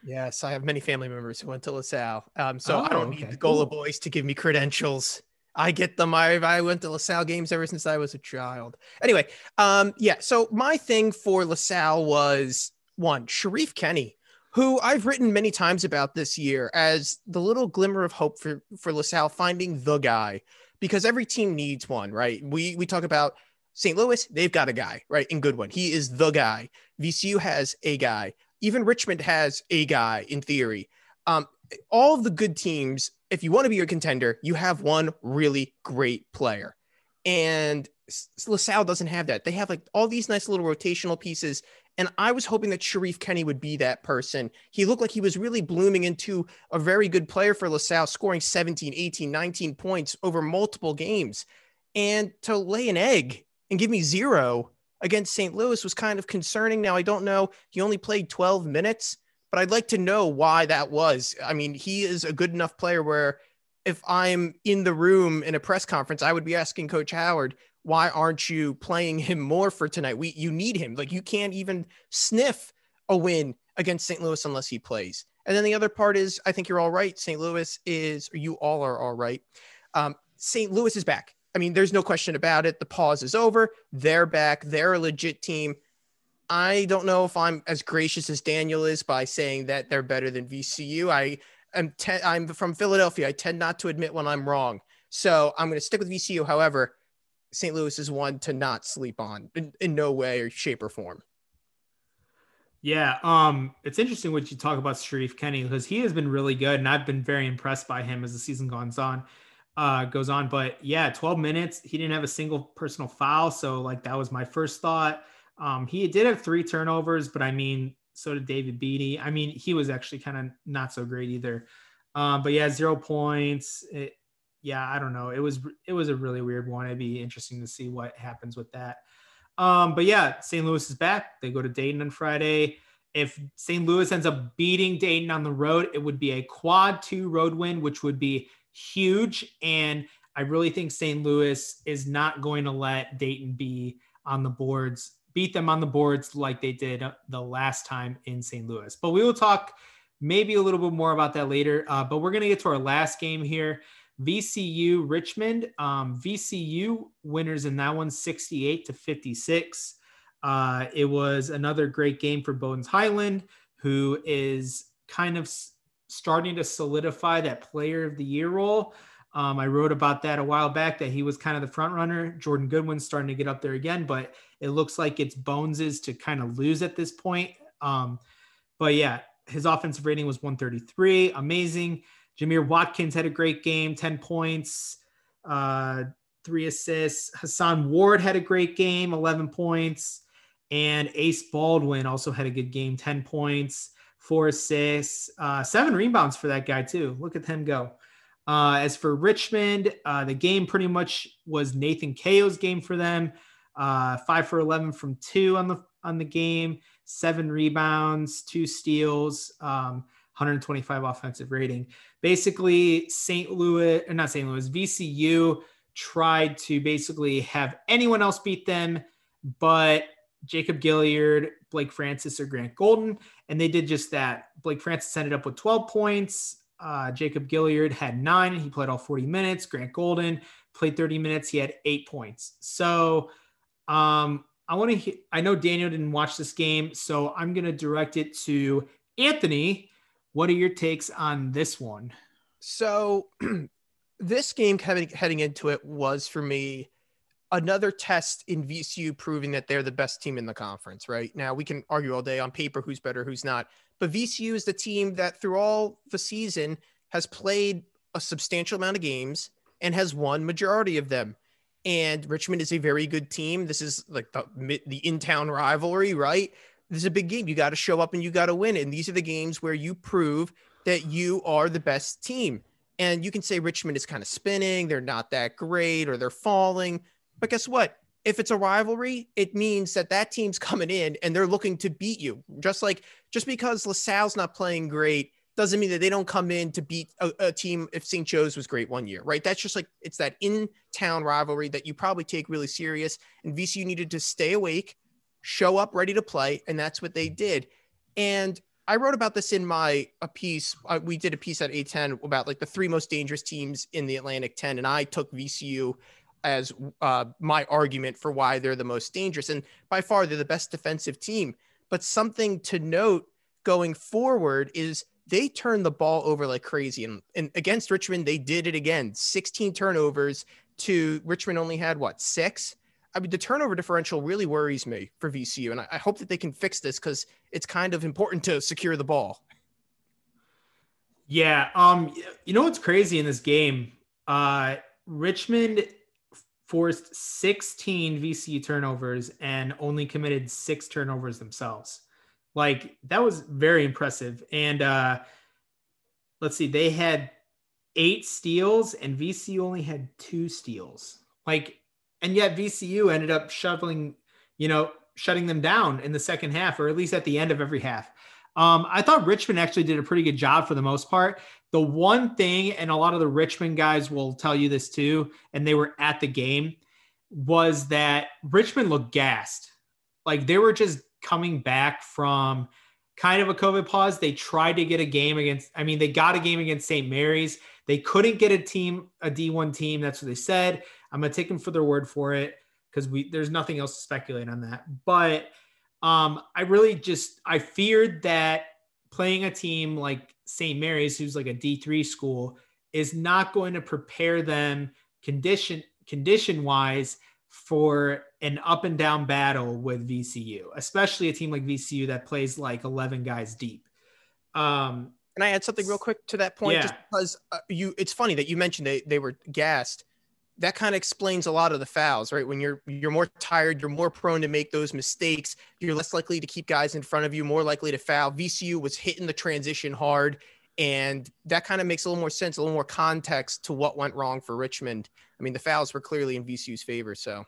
Yes, I have many family members who went to LaSalle. Um, so Oh, I don't okay. need the Gola boys to give me credentials. I get them. I, I went to LaSalle games ever since I was a child. Anyway, um, yeah. So my thing for LaSalle was one, Sherif Kenney, who I've written many times about this year as the little glimmer of hope for, for LaSalle finding the guy, because every team needs one, right? We, we talk about St. Louis, they've got a guy, right? In Goodwin. He is the guy. VCU has a guy. Even Richmond has a guy in theory. Um, all of the good teams, if you want to be a contender, you have one really great player. And LaSalle doesn't have that. They have like all these nice little rotational pieces. And I was hoping that Sherif Kenney would be that person. He looked like he was really blooming into a very good player for LaSalle, scoring 17, 18, 19 points over multiple games. And to lay an egg and give me zero against St. Louis was kind of concerning. Now, I don't know. He only played 12 minutes, but I'd like to know why that was. I mean, he is a good enough player where if I'm in the room in a press conference, I would be asking Coach Howard, why aren't you playing him more for tonight? We you need him. Like you can't even sniff a win against St. Louis unless he plays. And then the other part is I think you're all right. St. Louis is, you all are all right. Um, St. Louis is back. I mean, there's no question about it. The pause is over. They're back. They're a legit team. I don't know if I'm as gracious as Daniel is by saying that they're better than VCU. I am te- I'm from Philadelphia. I tend not to admit when I'm wrong. So I'm going to stick with VCU. However, St. Louis is one to not sleep on in, in no way or shape or form. Yeah, um, it's interesting what you talk about Sherif Kenney because he has been really good, and I've been very impressed by him as the season goes on. Uh, goes on, but yeah, 12 minutes. He didn't have a single personal foul, so like that was my first thought. Um, he did have three turnovers, but I mean, so did David Beatty. I mean, he was actually kind of not so great either. Um, but yeah, zero points. It, yeah, I don't know. It was it was a really weird one. It'd be interesting to see what happens with that. Um, but yeah, St. Louis is back. They go to Dayton on Friday. If St. Louis ends up beating Dayton on the road, it would be a quad two road win, which would be huge. And I really think St. Louis is not going to let Dayton be on the boards, beat them on the boards like they did the last time in St. Louis. But we will talk maybe a little bit more about that later. Uh, but we're going to get to our last game here. VCU Richmond. Um, VCU winners in that one 68 to 56. Uh, it was another great game for Bones Hyland, who is kind of s- starting to solidify that player of the year role. Um, I wrote about that a while back that he was kind of the front runner. Jordan Goodwin's starting to get up there again, but it looks like it's Bones's to kind of lose at this point. Um, but yeah, his offensive rating was 133. Amazing. Jamir Watkins had a great game, 10 points, uh, three assists. Hason Ward had a great game, 11 points. And Ace Baldwin also had a good game, 10 points, four assists, uh, seven rebounds for that guy, too. Look at him go. Uh, as for Richmond, uh, the game pretty much was Nathan Cayo's game for them. Uh, five for 11 from two on the on the game, seven rebounds, two steals, um, 125 offensive rating. Basically, St. Louis, or not St. Louis, VCU tried to basically have anyone else beat them, but Jacob Gilliard, Blake Francis, or Grant Golden, and they did just that. Blake Francis ended up with 12 points. Uh, Jacob Gilliard had nine. He played all 40 minutes. Grant Golden played 30 minutes. He had eight points. So um, I want to. He- I know Daniel didn't watch this game, so I'm going to direct it to Anthony. What are your takes on this one? So this game heading, heading into it was for me another test in VCU proving that they're the best team in the conference, right? Now we can argue all day on paper who's better, who's not. But VCU is the team that through all the season has played a substantial amount of games and has won majority of them. and Richmond is a very good team. This is like the the in-town rivalry, right? This is a big game. You got to show up and you got to win. And these are the games where you prove that you are the best team. And you can say Richmond is kind of spinning, they're not that great, or they're falling. But guess what? If it's a rivalry, it means that that team's coming in and they're looking to beat you. Just like just because LaSalle's not playing great doesn't mean that they don't come in to beat a, a, team if St. Joe's was great one year, right? That's just like it's that in town rivalry that you probably take really serious. And VCU needed to stay awake, show up ready to play, and that's what they did. And I wrote about this in my a piece. Uh, we did a piece at A10 about like the three most dangerous teams in the Atlantic 10, and I took VCU as uh, my argument for why they're the most dangerous. And by far, they're the best defensive team. But something to note going forward is they turned the ball over like crazy. And, and against Richmond, they did it again 16 turnovers to Richmond only had what, six? I mean, the turnover differential really worries me for VCU. And I, I hope that they can fix this because it's kind of important to secure the ball. Yeah. Um, you know what's crazy in this game? Uh, Richmond forced 16 VCU turnovers and only committed six turnovers themselves. Like that was very impressive. And uh let's see, they had eight steals and VCU only had two steals. Like, and yet VCU ended up shoveling, you know, shutting them down in the second half, or at least at the end of every half. Um, I thought Richmond actually did a pretty good job for the most part. The one thing, and a lot of the Richmond guys will tell you this too, and they were at the game, was that Richmond looked gassed. Like they were just coming back from kind of a COVID pause. They tried to get a game against, I mean, they got a game against St. Mary's. They couldn't get a team, a D1 team. That's what they said. I'm gonna take them for their word for it because we there's nothing else to speculate on that. But um, I really just I feared that playing a team like St. Mary's, who's like a D3 school, is not going to prepare them condition condition wise for an up and down battle with VCU, especially a team like VCU that plays like 11 guys deep. Um, and I add something real quick to that point, Yeah. just because uh, you, it's funny that you mentioned they, they were gassed. That kind of explains a lot of the fouls, right? When you're you're more tired, you're more prone to make those mistakes. You're less likely to keep guys in front of you, more likely to foul. VCU was hitting the transition hard, and that kind of makes a little more sense, a little more context to what went wrong for Richmond. I mean, the fouls were clearly in VCU's favor, so.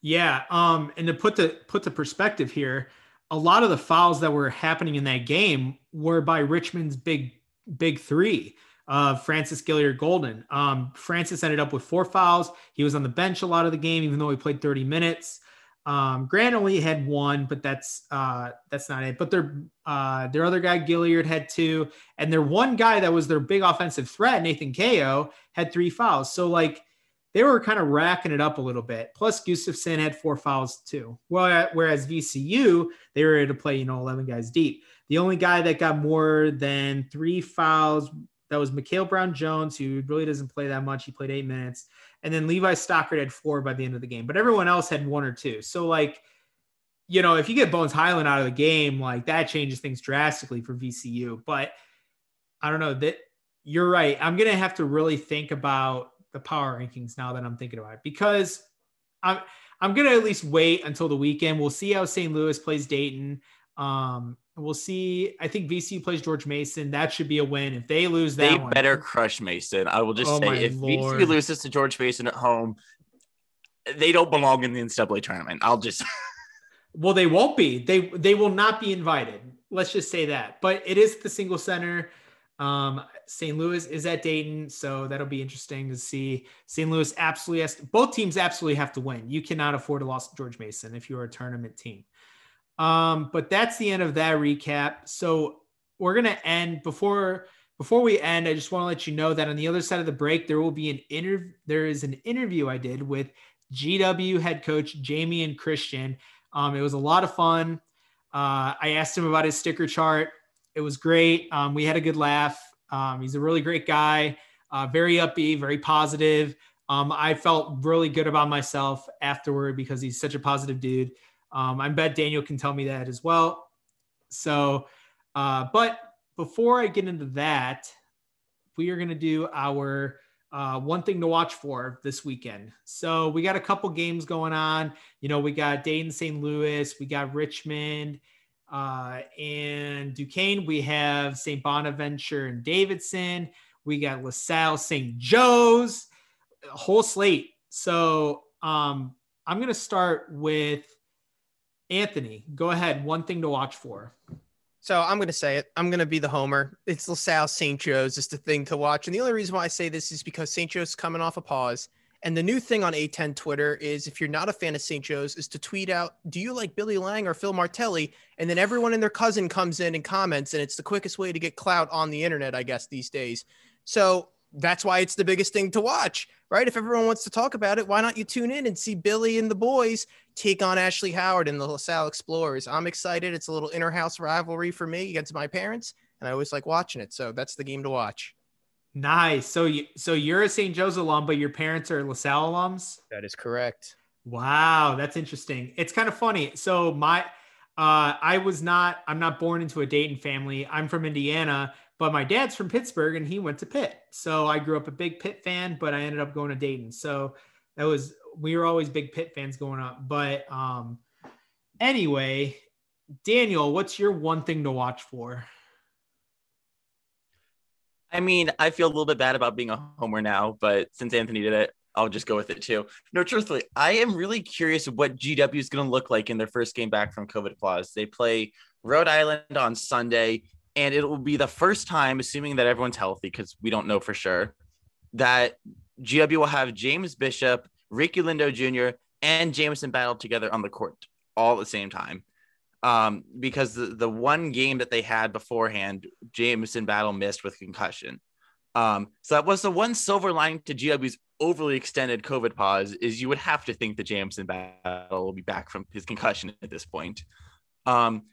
Yeah, um, and to put the put the perspective here, a lot of the fouls that were happening in that game were by Richmond's big big three, uh, Francis Gilliard Golden. Um, Francis ended up with four fouls. He was on the bench a lot of the game, even though he played 30 minutes. Um, Grant only had one, but that's uh, that's not it. But their uh, their other guy Gilliard had two, and their one guy that was their big offensive threat, Nathan Cayo, had three fouls. So like they were kind of racking it up a little bit. Plus, Gustavson had four fouls too. Well, whereas VCU, they were able to play, you know, 11 guys deep. The only guy that got more than three fouls that was Mikhail Brown Jones, who really doesn't play that much. He played eight minutes. And then Levi Stockard had four by the end of the game, but everyone else had one or two. So, like, you know, if you get Bones Hyland out of the game, like that changes things drastically for VCU. But I don't know that you're right. I'm going to have to really think about the power rankings now that I'm thinking about it because I'm I'm gonna at least wait until the weekend. We'll see how St. Louis plays Dayton. Um, we'll see. I think VCU plays George Mason. That should be a win. If they lose that, They one, better crush Mason. I will just Oh say if Lord. VCU loses to George Mason at home, they don't belong in the NCAA tournament. I'll just Well, they won't be. They they will not be invited. Let's just say that. But it is the Siegel Center. Um, St. Louis is at Dayton, so that'll be interesting to see. St. Louis absolutely has to, both teams absolutely have to win. You cannot afford to lose to George Mason if you're a tournament team. Um, but that's the end of that recap. So we're gonna end before before we end. I just want to let you know that on the other side of the break, there will be an interview. There is an interview I did with GW head coach Jamion Christian. Um, it was a lot of fun. Uh, I asked him about his sticker chart. It was great. Um, we had a good laugh. Um, he's a really great guy, uh, very upbeat, very positive. Um, I felt really good about myself afterward because he's such a positive dude. Um, I bet Daniel can tell me that as well. So, uh, but before I get into that, we are going to do our uh, one thing to watch for this weekend. So we got a couple games going on. You know, we got Dayton, St. Louis, we got Richmond, uh, and Duquesne. We have St. Bonaventure and Davidson. We got LaSalle, St. Joe's, whole slate. So um, I'm going to start with Anthony. Go ahead. One thing to watch for. So I'm going to say it. I'm going to be the homer. It's LaSalle St. Joe's is the thing to watch. And the only reason why I say this is because St. Joe's coming off a pause. And the new thing on A10 Twitter is if you're not a fan of St. Joe's, is to tweet out, do you like Billy Lange or Phil Martelli? And then everyone and their cousin comes in and comments. And it's the quickest way to get clout on the internet, I guess, these days. So that's why it's the biggest thing to watch, right? If everyone wants to talk about it, why not you tune in and see Billy and the boys take on Ashley Howard and the LaSalle Explorers? I'm excited. It's a little inner house rivalry for me against my parents, and I always like watching it. So that's the game to watch. Nice. So you so you're a St. Joe's alum, but your parents are LaSalle alums. That is correct. Wow, that's interesting. It's kind of funny. So my uh, I was not I'm not born into a Dayton family. I'm from Indiana, but my dad's from Pittsburgh and he went to Pitt. So I grew up a big Pitt fan, but I ended up going to Dayton. So that was we were always big Pitt fans going up. But um anyway, Daniel, what's your one thing to watch for? I mean, I feel a little bit bad about being a homer now, but since Anthony did it, I'll just go with it too. No, truthfully, I am really curious what GW is going to look like in their first game back from COVID clause. They play Rhode Island on Sunday and it will be the first time, assuming that everyone's healthy, because we don't know for sure, that GW will have James Bishop, Ricky Lindo Jr., and Jamison Battle together on the court all at the same time. Um, because the, the one game that they had beforehand, Jamison Battle missed with concussion. Um, so that was the one silver lining to GW's overly extended COVID pause is you would have to think that Jamison Battle will be back from his concussion at this point. Um,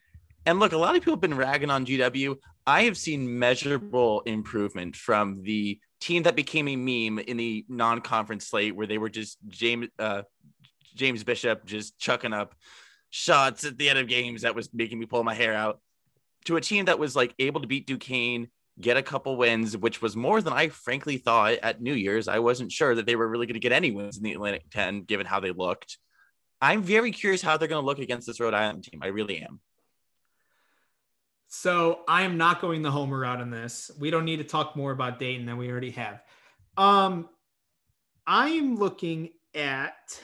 and look, a lot of people have been ragging on GW. I have seen measurable improvement from the team that became a meme in the non-conference slate, where they were just James uh, James Bishop just chucking up shots at the end of games that was making me pull my hair out, to a team that was like able to beat Duquesne, get a couple wins, which was more than I frankly thought at New Year's. I wasn't sure that they were really going to get any wins in the Atlantic 10, given how they looked. I'm very curious how they're going to look against this Rhode Island team. I really am. So I am not going the homer route on this. We don't need to talk more about Dayton than we already have. Um, I am looking at.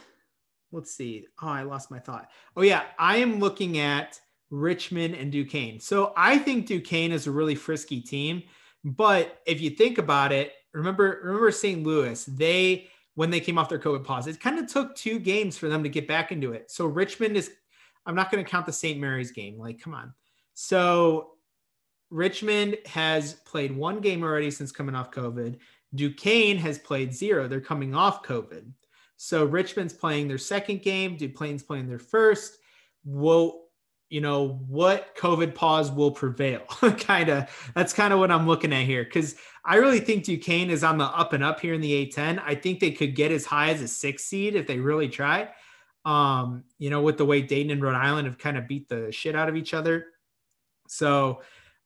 Let's see. Oh, I lost my thought. Oh yeah, I am looking at Richmond and Duquesne. So I think Duquesne is a really frisky team, but if you think about it, remember remember St. Louis. They when they came off their COVID pause, it kind of took two games for them to get back into it. So Richmond is. I'm not going to count the St. Mary's game. Like, come on. So Richmond has played one game already since coming off COVID. Duquesne has played zero. They're coming off COVID. So Richmond's playing their second game. Duquesne's playing their first. Well, you know, what COVID pause will prevail? kind of. That's kind of what I'm looking at here. Because I really think Duquesne is on the up and up here in the A10. I think they could get as high as a six seed if they really try. Um, you know, with the way Dayton and Rhode Island have kind of beat the shit out of each other. So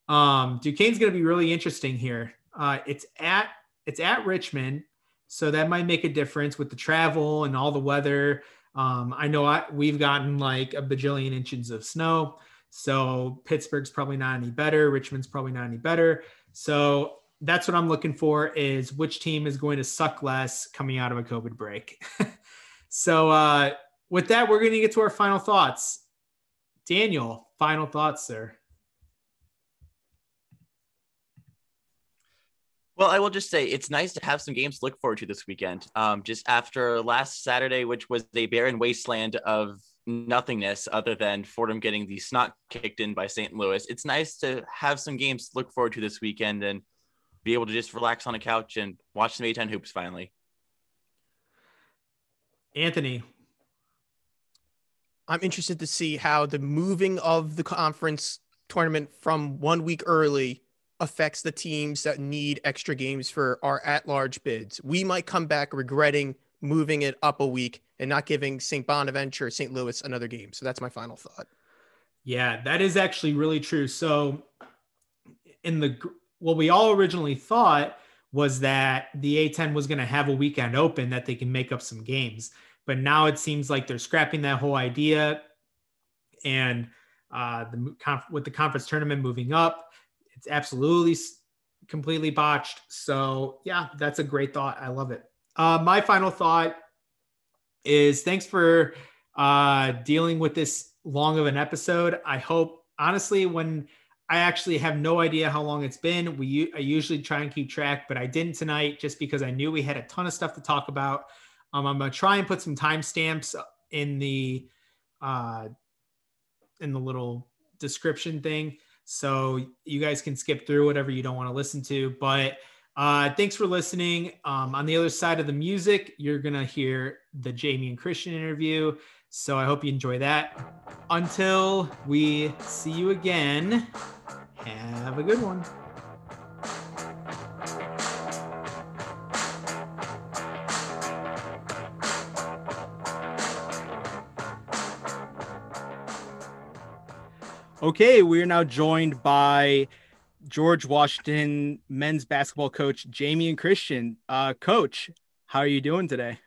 um, Duquesne's going to be really interesting here. Uh, it's at it's at Richmond, so that might make a difference with the travel and all the weather. Um, I know I, we've gotten like a bajillion inches of snow, so Pittsburgh's probably not any better. Richmond's probably not any better. So that's what I'm looking for is which team is going to suck less coming out of a COVID break. so uh, with that, we're going to get to our final thoughts. Daniel, final thoughts, sir. Well, I will just say it's nice to have some games to look forward to this weekend. Um, just after last Saturday, which was a barren wasteland of nothingness other than Fordham getting the snot kicked in by St. Louis, it's nice to have some games to look forward to this weekend and be able to just relax on a couch and watch some A10 hoops finally. Anthony. I'm interested to see how the moving of the conference tournament from one week early affects the teams that need extra games for our at large bids. We might come back regretting moving it up a week and not giving St. Bonaventure, St. Louis another game. So that's my final thought. Yeah, that is actually really true. So, in the what we all originally thought was that the A10 was going to have a weekend open that they can make up some games. But now it seems like they're scrapping that whole idea. And uh, the with the conference tournament moving up, it's absolutely completely botched. So yeah, that's a great thought. I love it. Uh, my final thought is thanks for uh, dealing with this long of an episode. I hope honestly when I actually have no idea how long it's been. We I usually try and keep track, but I didn't tonight just because I knew we had a ton of stuff to talk about. Um, I'm gonna try and put some timestamps in the uh, in the little description thing, so you guys can skip through whatever you don't want to listen to. But uh, thanks for listening. Um, on the other side of the music, you're gonna hear the Jamion Christian interview. So I hope you enjoy that. Until we see you again, have a good one. Okay, we are now joined by George Washington men's basketball coach Jamion Christian. Uh, coach, how are you doing today?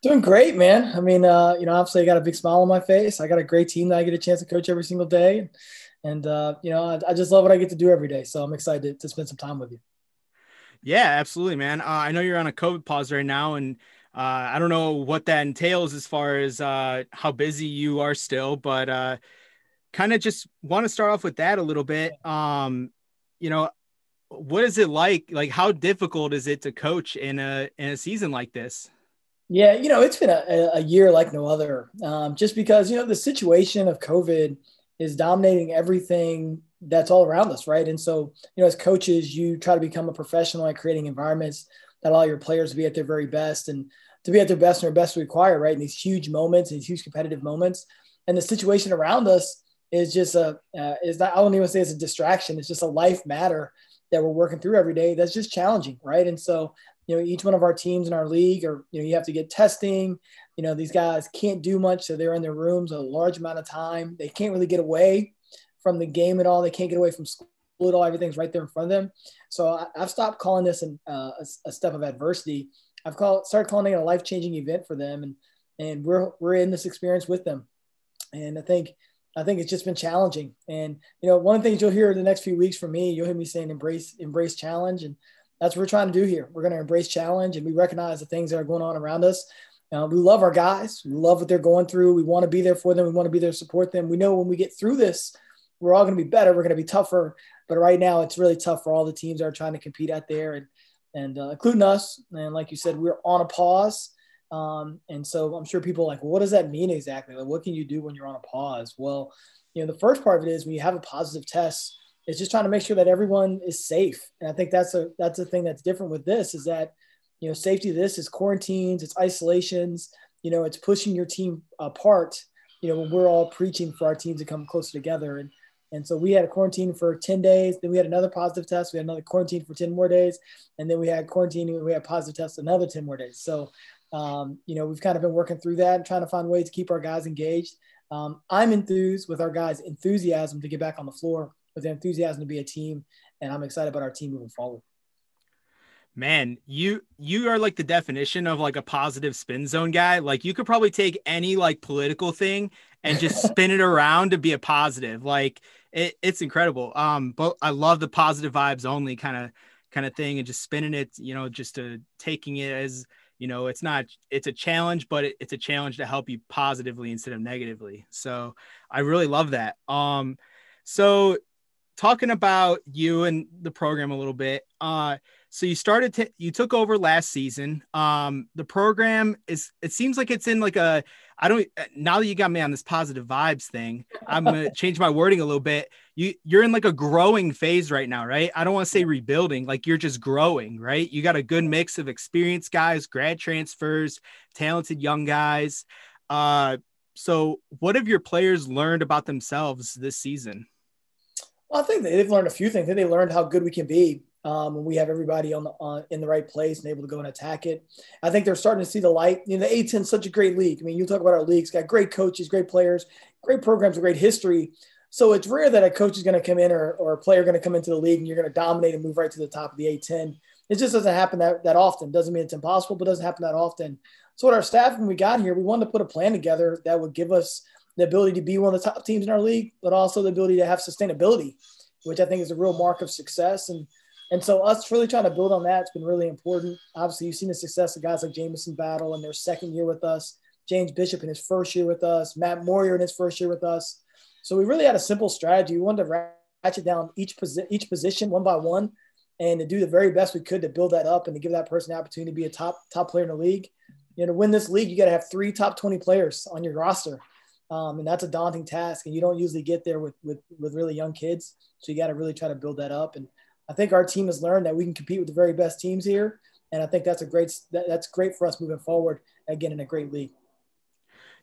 Doing great, man. I mean, uh, you know, obviously I got a big smile on my face. I got a great team that I get a chance to coach every single day. And, uh, you know, I, I, just love what I get to do every day. So I'm excited to spend some time with you. Yeah, absolutely, man. Uh, I know you're on a COVID pause right now, and uh, I don't know what that entails as far as uh, how busy you are still, but uh, kind of just want to start off with that a little bit. Um, you know, what is it like? Like, how difficult is it to coach in a in a season like this? Yeah, you know, it's been a, a year like no other. Um, just because you know the situation of COVID is dominating everything that's all around us, right? And so, you know, as coaches, you try to become a professional at creating environments that allow your players to be at their very best and to be at their best and their best require, right? In these huge moments, these huge competitive moments, and the situation around us is just a uh, is not I don't even say it's a distraction. It's just a life matter that we're working through every day. That's just challenging, right? And so you know each one of our teams in our league or you know you have to get testing you know these guys can't do much so they're in their rooms a large amount of time they can't really get away from the game at all they can't get away from school at all everything's right there in front of them so I, have stopped calling this an, uh, a, a, step of adversity i've called started calling it a life-changing event for them and and we're we're in this experience with them and i think I think it's just been challenging. And you know, one of the things you'll hear in the next few weeks from me, you'll hear me saying embrace embrace challenge, and that's what we're trying to do here. We're going to embrace challenge and we recognize the things that are going on around us. Uh, we love our guys. We love what they're going through. We want to be there for them. We want to be there to support them. We know when we get through this, we're all going to be better. We're going to be tougher. But right now, it's really tough for all the teams that are trying to compete out there, and and uh, including us. And like you said, we're on a pause. Um, and so I'm sure people like, well, what does that mean exactly? Like, what can you do when you're on a pause? Well, you know, the first part of it is when you have a positive test, it's just trying to make sure that everyone is safe. And I think that's a that's a thing that's different with this is that you know safety. This is quarantines, it's isolations. You know, it's pushing your team apart. You know, when we're all preaching for our teams to come closer together, and and so we had a quarantine for ten days. Then we had another positive test. We had another quarantine for ten more days, and then we had quarantine. We had positive tests another ten more days. So, um, you know, we've kind of been working through that and trying to find ways to keep our guys engaged. Um, I'm enthused with our guys' enthusiasm to get back on the floor with the enthusiasm to be a team, and I'm excited about our team moving forward. Man, you you are like the definition of like a positive spin zone guy. Like you could probably take any like political thing and just spin it around to be a positive. Like it, it's incredible. Um, but I love the positive vibes only kind of kind of thing and just spinning it, you know, just to taking it as you know, it's not it's a challenge, but it, it's a challenge to help you positively instead of negatively. So I really love that. Um, so talking about you and the program a little bit. Uh, so you started to you took over last season. Um, the program is it seems like it's in like a I don't now that you got me on this positive vibes thing, I'm gonna change my wording a little bit. You you're in like a growing phase right now, right? I don't want to say rebuilding, like you're just growing, right? You got a good mix of experienced guys, grad transfers, talented young guys. Uh, so what have your players learned about themselves this season? Well, I think they've learned a few things. I think they learned how good we can be um, when we have everybody on the on, in the right place and able to go and attack it. I think they're starting to see the light. You know, the A10 is such a great league. I mean, you talk about our leagues, got great coaches, great players, great programs, great history. So it's rare that a coach is going to come in or, or a player going to come into the league and you're going to dominate and move right to the top of the A10 it just doesn't happen that, that often. Doesn't mean it's impossible, but doesn't happen that often. So, what our staff, when we got here, we wanted to put a plan together that would give us the ability to be one of the top teams in our league, but also the ability to have sustainability, which I think is a real mark of success. And and so us really trying to build on that, it's been really important. Obviously, you've seen the success of guys like Jamison Battle in their second year with us, James Bishop in his first year with us, Matt Moyer in his first year with us. So we really had a simple strategy. We wanted to ratchet down each posi- each position one by one, and to do the very best we could to build that up and to give that person the opportunity to be a top top player in the league. You know, to win this league, you got to have three top twenty players on your roster, um, and that's a daunting task. And you don't usually get there with with with really young kids. So you got to really try to build that up. And I think our team has learned that we can compete with the very best teams here, and I think that's a great that, that's great for us moving forward. Again, in a great league.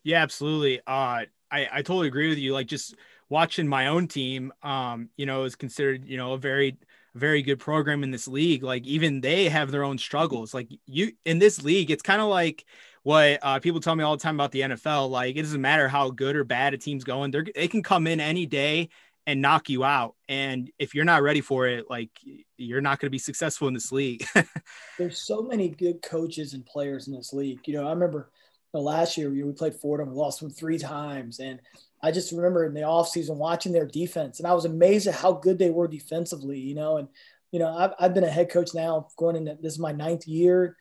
Yeah, absolutely. Uh, I I totally agree with you. Like just watching my own team, um, you know, is considered you know a very very good program in this league. Like even they have their own struggles. Like you in this league, it's kind of like what uh, people tell me all the time about the NFL. Like it doesn't matter how good or bad a team's going, they they can come in any day and knock you out. And if you're not ready for it, like you're not going to be successful in this league. There's so many good coaches and players in this league. You know, I remember the last year we played Fordham, we lost them three times. And I just remember in the offseason watching their defense, and I was amazed at how good they were defensively, you know. And, you know, I've, I've been a head coach now going into this is my ninth year,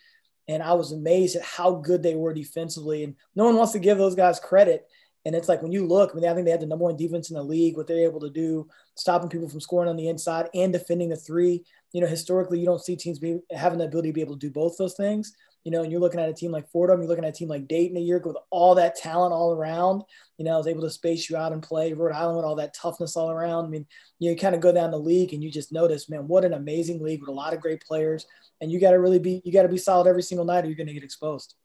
and I was amazed at how good they were defensively. And no one wants to give those guys credit. And it's like when you look, I mean, I think they had the number one defense in the league, what they're able to do, stopping people from scoring on the inside and defending the three. You know, historically, you don't see teams be, having the ability to be able to do both those things. You know, and you're looking at a team like Fordham, you're looking at a team like Dayton a year ago with all that talent all around. You know, I was able to space you out and play Rhode Island with all that toughness all around. I mean, you kind of go down the league and you just notice, man, what an amazing league with a lot of great players. And you got to really be, you got to be solid every single night or you're going to get exposed.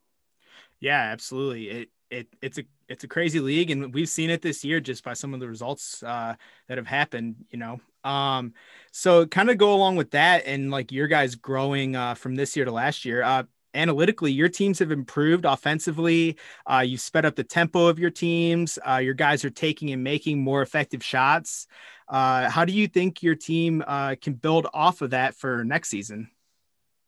Yeah, absolutely. It, it, it's a, it's a crazy league and we've seen it this year just by some of the results uh, that have happened, you know. Um, so kind of go along with that and like your guys growing uh, from this year to last year. Uh, analytically, your teams have improved offensively. Uh, you've sped up the tempo of your teams. Uh, your guys are taking and making more effective shots. Uh, how do you think your team uh, can build off of that for next season?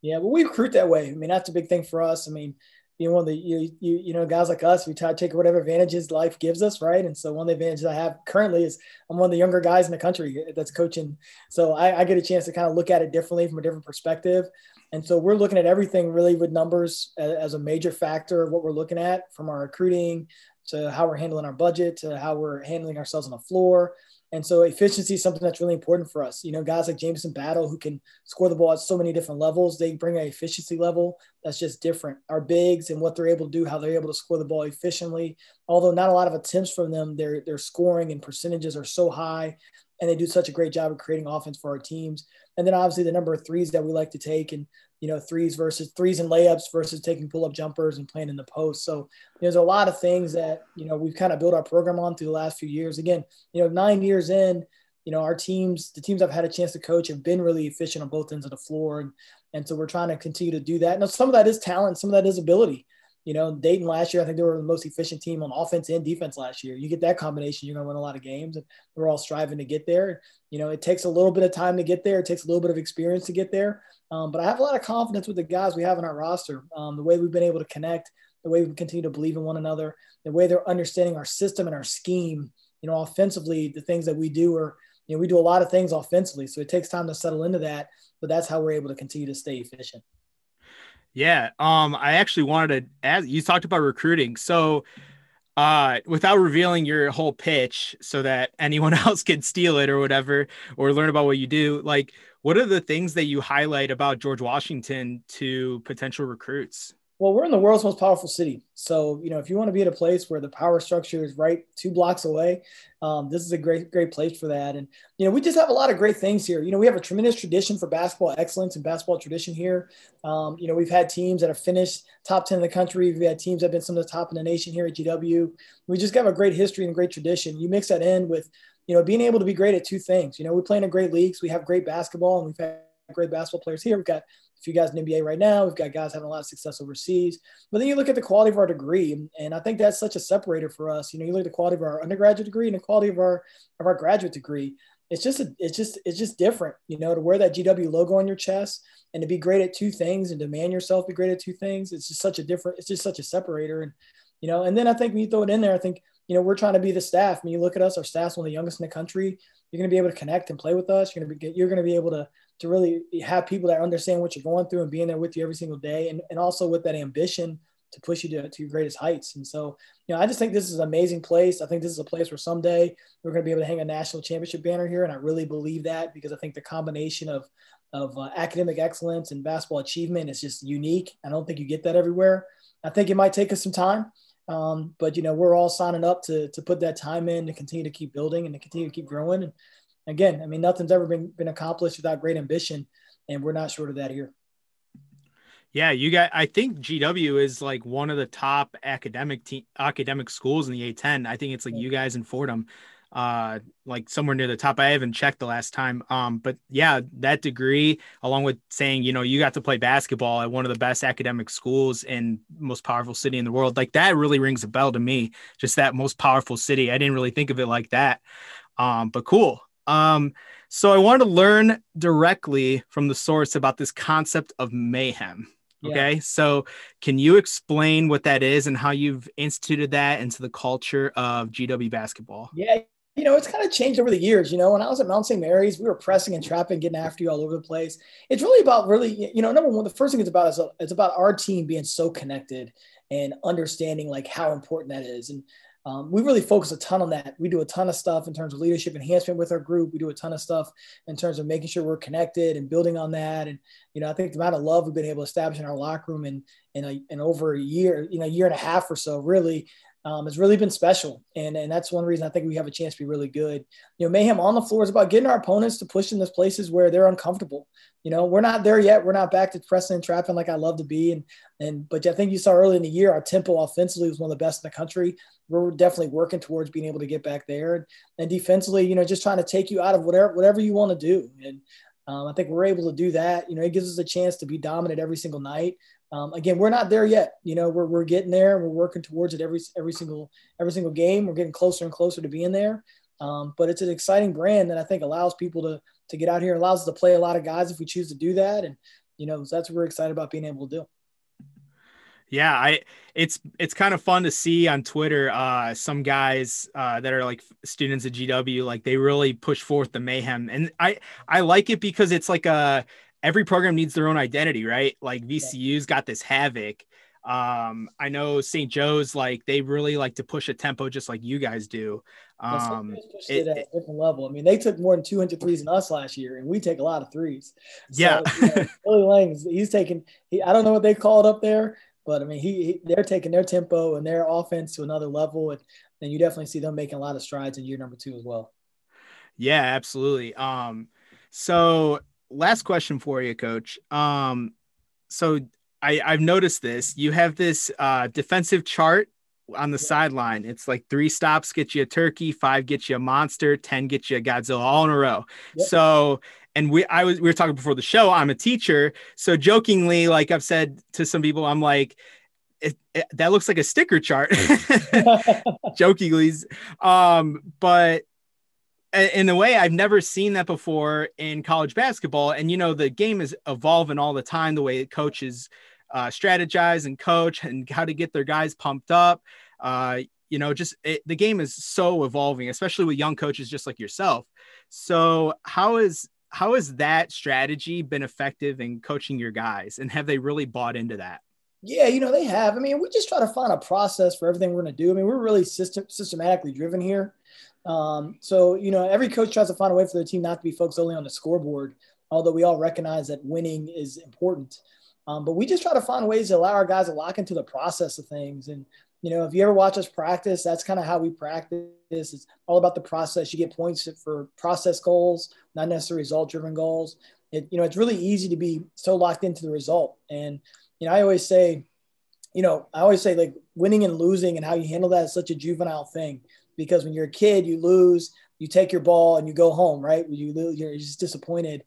Yeah, well, we recruit that way. I mean, that's a big thing for us. I mean, being one of the you, you you know guys like us, we try to take whatever advantages life gives us, right? And so one of the advantages I have currently is I'm one of the younger guys in the country that's coaching, so I, I get a chance to kind of look at it differently from a different perspective. And so we're looking at everything really with numbers as, a major factor of what we're looking at from our recruiting to how we're handling our budget to how we're handling ourselves on the floor. And so efficiency is something that's really important for us. You know, guys like Jamison Battle who can score the ball at so many different levels, they bring an efficiency level that's just different. Our bigs and what they're able to do, how they're able to score the ball efficiently. Although not a lot of attempts from them, their their scoring and percentages are so high and they do such a great job of creating offense for our teams. And then obviously the number of threes that we like to take and you know threes versus threes and layups versus taking pull up jumpers and playing in the post. So there's a lot of things that you know we've kind of built our program on through the last few years. Again, you know, nine years in, you know, our teams, the teams I've had a chance to coach, have been really efficient on both ends of the floor, and and so we're trying to continue to do that. Now, some of that is talent, some of that is ability. You know, Dayton last year, I think they were the most efficient team on offense and defense last year. You get that combination, you're going to win a lot of games, and we're all striving to get there. You know, it takes a little bit of time to get there. It takes a little bit of experience to get there. Um, but I have a lot of confidence with the guys we have in our roster. Um, the way we've been able to connect, the way we continue to believe in one another, the way they're understanding our system and our scheme. You know, offensively, the things that we do are, you know, we do a lot of things offensively. So it takes time to settle into that, but that's how we're able to continue to stay efficient. Yeah. Um, I actually wanted to ask you talked about recruiting. So uh without revealing your whole pitch so that anyone else can steal it or whatever or learn about what you do, like what are the things that you highlight about George Washington to potential recruits? Well, we're in the world's most powerful city. So, you know, if you want to be at a place where the power structure is right two blocks away, um, this is a great, great place for that. And, you know, we just have a lot of great things here. You know, we have a tremendous tradition for basketball excellence and basketball tradition here. Um, you know, we've had teams that have finished top 10 in the country. We've had teams that have been some of the top in the nation here at GW. We just have a great history and great tradition. You mix that in with, you know, being able to be great at two things. You know, we play in a great leagues. We have great basketball and we've had great basketball players here. We've got a few guys in NBA right now. We've got guys having a lot of success overseas. But then you look at the quality of our degree, and I think that's such a separator for us. You know, you look at the quality of our undergraduate degree and the quality of our of our graduate degree. it's just a, it's just it's just different, you know, to wear that GW logo on your chest and to be great at two things and demand yourself be great at two things. It's just such a different. It's just such a separator, and you know. And then I think when you throw it in there, I think you know we're trying to be the staff. When you look at us, our staff's one of the youngest in the country. You're going to be able to connect and play with us. You're going to be you're going to be able to to really have people that understand what you're going through and being there with you every single day, and and also with that ambition to push you to, to your greatest heights. And so, you know, I just think this is an amazing place. I think this is a place where someday we're going to be able to hang a national championship banner here. And I really believe that because I think the combination of, of uh, academic excellence and basketball achievement is just unique. I don't think you get that everywhere. I think it might take us some time. Um, but you know, we're all signing up to, to put that time in to continue to keep building and to continue to keep growing. And again, I mean, nothing's ever been, been accomplished without great ambition. And we're not short of that here. Yeah, you got. I think GW is like one of the top academic te- academic schools in the A10. I think it's like you guys in Fordham, uh, like somewhere near the top. I haven't checked the last time. Um, but yeah, that degree, along with saying you know you got to play basketball at one of the best academic schools in most powerful city in the world, like that really rings a bell to me. Just that most powerful city. I didn't really think of it like that. Um, but cool. Um, so I wanted to learn directly from the source about this concept of mayhem. Okay. Yeah. So, can you explain what that is and how you've instituted that into the culture of GW basketball? Yeah. You know, it's kind of changed over the years. You know, when I was at Mount St. Mary's, we were pressing and trapping, getting after you all over the place. It's really about really, you know, number one, the first thing it's about is it's about our team being so connected and understanding like how important that is. And um, we really focus a ton on that. We do a ton of stuff in terms of leadership enhancement with our group. We do a ton of stuff in terms of making sure we're connected and building on that. And you know, I think the amount of love we've been able to establish in our locker room in in, in over a year, you know, year and a half or so, really um, has really been special. And, and that's one reason I think we have a chance to be really good. You know, mayhem on the floor is about getting our opponents to push in those places where they're uncomfortable. You know, we're not there yet. We're not back to pressing and trapping like I love to be. And, and, but I think you saw early in the year, our tempo offensively was one of the best in the country. We're definitely working towards being able to get back there. And defensively, you know, just trying to take you out of whatever, whatever you want to do. And, um, I think we're able to do that. You know, it gives us a chance to be dominant every single night. Um, again, we're not there yet. You know, we're, we're getting there. We're working towards it every every single every single game. We're getting closer and closer to being there. Um, but it's an exciting brand that I think allows people to to get out here, allows us to play a lot of guys if we choose to do that. And you know, that's what we're excited about being able to do. Yeah, I it's it's kind of fun to see on Twitter uh some guys uh that are like students at GW like they really push forth the mayhem and I I like it because it's like a every program needs their own identity, right? Like VCU's got this havoc. Um, I know St. Joe's like they really like to push a tempo just like you guys do. Um, it, it, at a different level. I mean, they took more than 200 threes than us last year, and we take a lot of threes. So, yeah, you know, Billy Lange, he's taking. He, I don't know what they call it up there, but I mean, he, he, they're taking their tempo and their offense to another level, and then you definitely see them making a lot of strides in year number two as well. Yeah, absolutely. Um, so last question for you, coach. Um, so I, I've noticed this. You have this uh, defensive chart on the sideline. It's like three stops get you a turkey, five get you a monster, ten get you a Godzilla, all in a row. Yep. So, and we I was we were talking before the show. I'm a teacher, so jokingly, like I've said to some people, I'm like. It, it, that looks like a sticker chart jokingly um but in a way I've never seen that before in college basketball. And you know, the game is evolving all the time. The way coaches uh, strategize and coach and how to get their guys pumped up. Uh, you know, just it, the game is so evolving, especially with young coaches just like yourself. So how is how has that strategy been effective in coaching your guys, and have they really bought into that? Yeah, you know they have. I mean, we just try to find a process for everything we're going to do. I mean, we're really system systematically driven here. Um, so, you know, every coach tries to find a way for their team not to be focused only on the scoreboard, although we all recognize that winning is important. Um, but we just try to find ways to allow our guys to lock into the process of things. And, you know, if you ever watch us practice, that's kind of how we practice. It's all about the process. You get points for process goals, not necessarily result driven goals. It, you know, it's really easy to be so locked into the result. And, you know, I always say, you know, I always say like winning and losing and how you handle that is such a juvenile thing because when you're a kid, you lose, you take your ball and you go home, right? You you're just disappointed.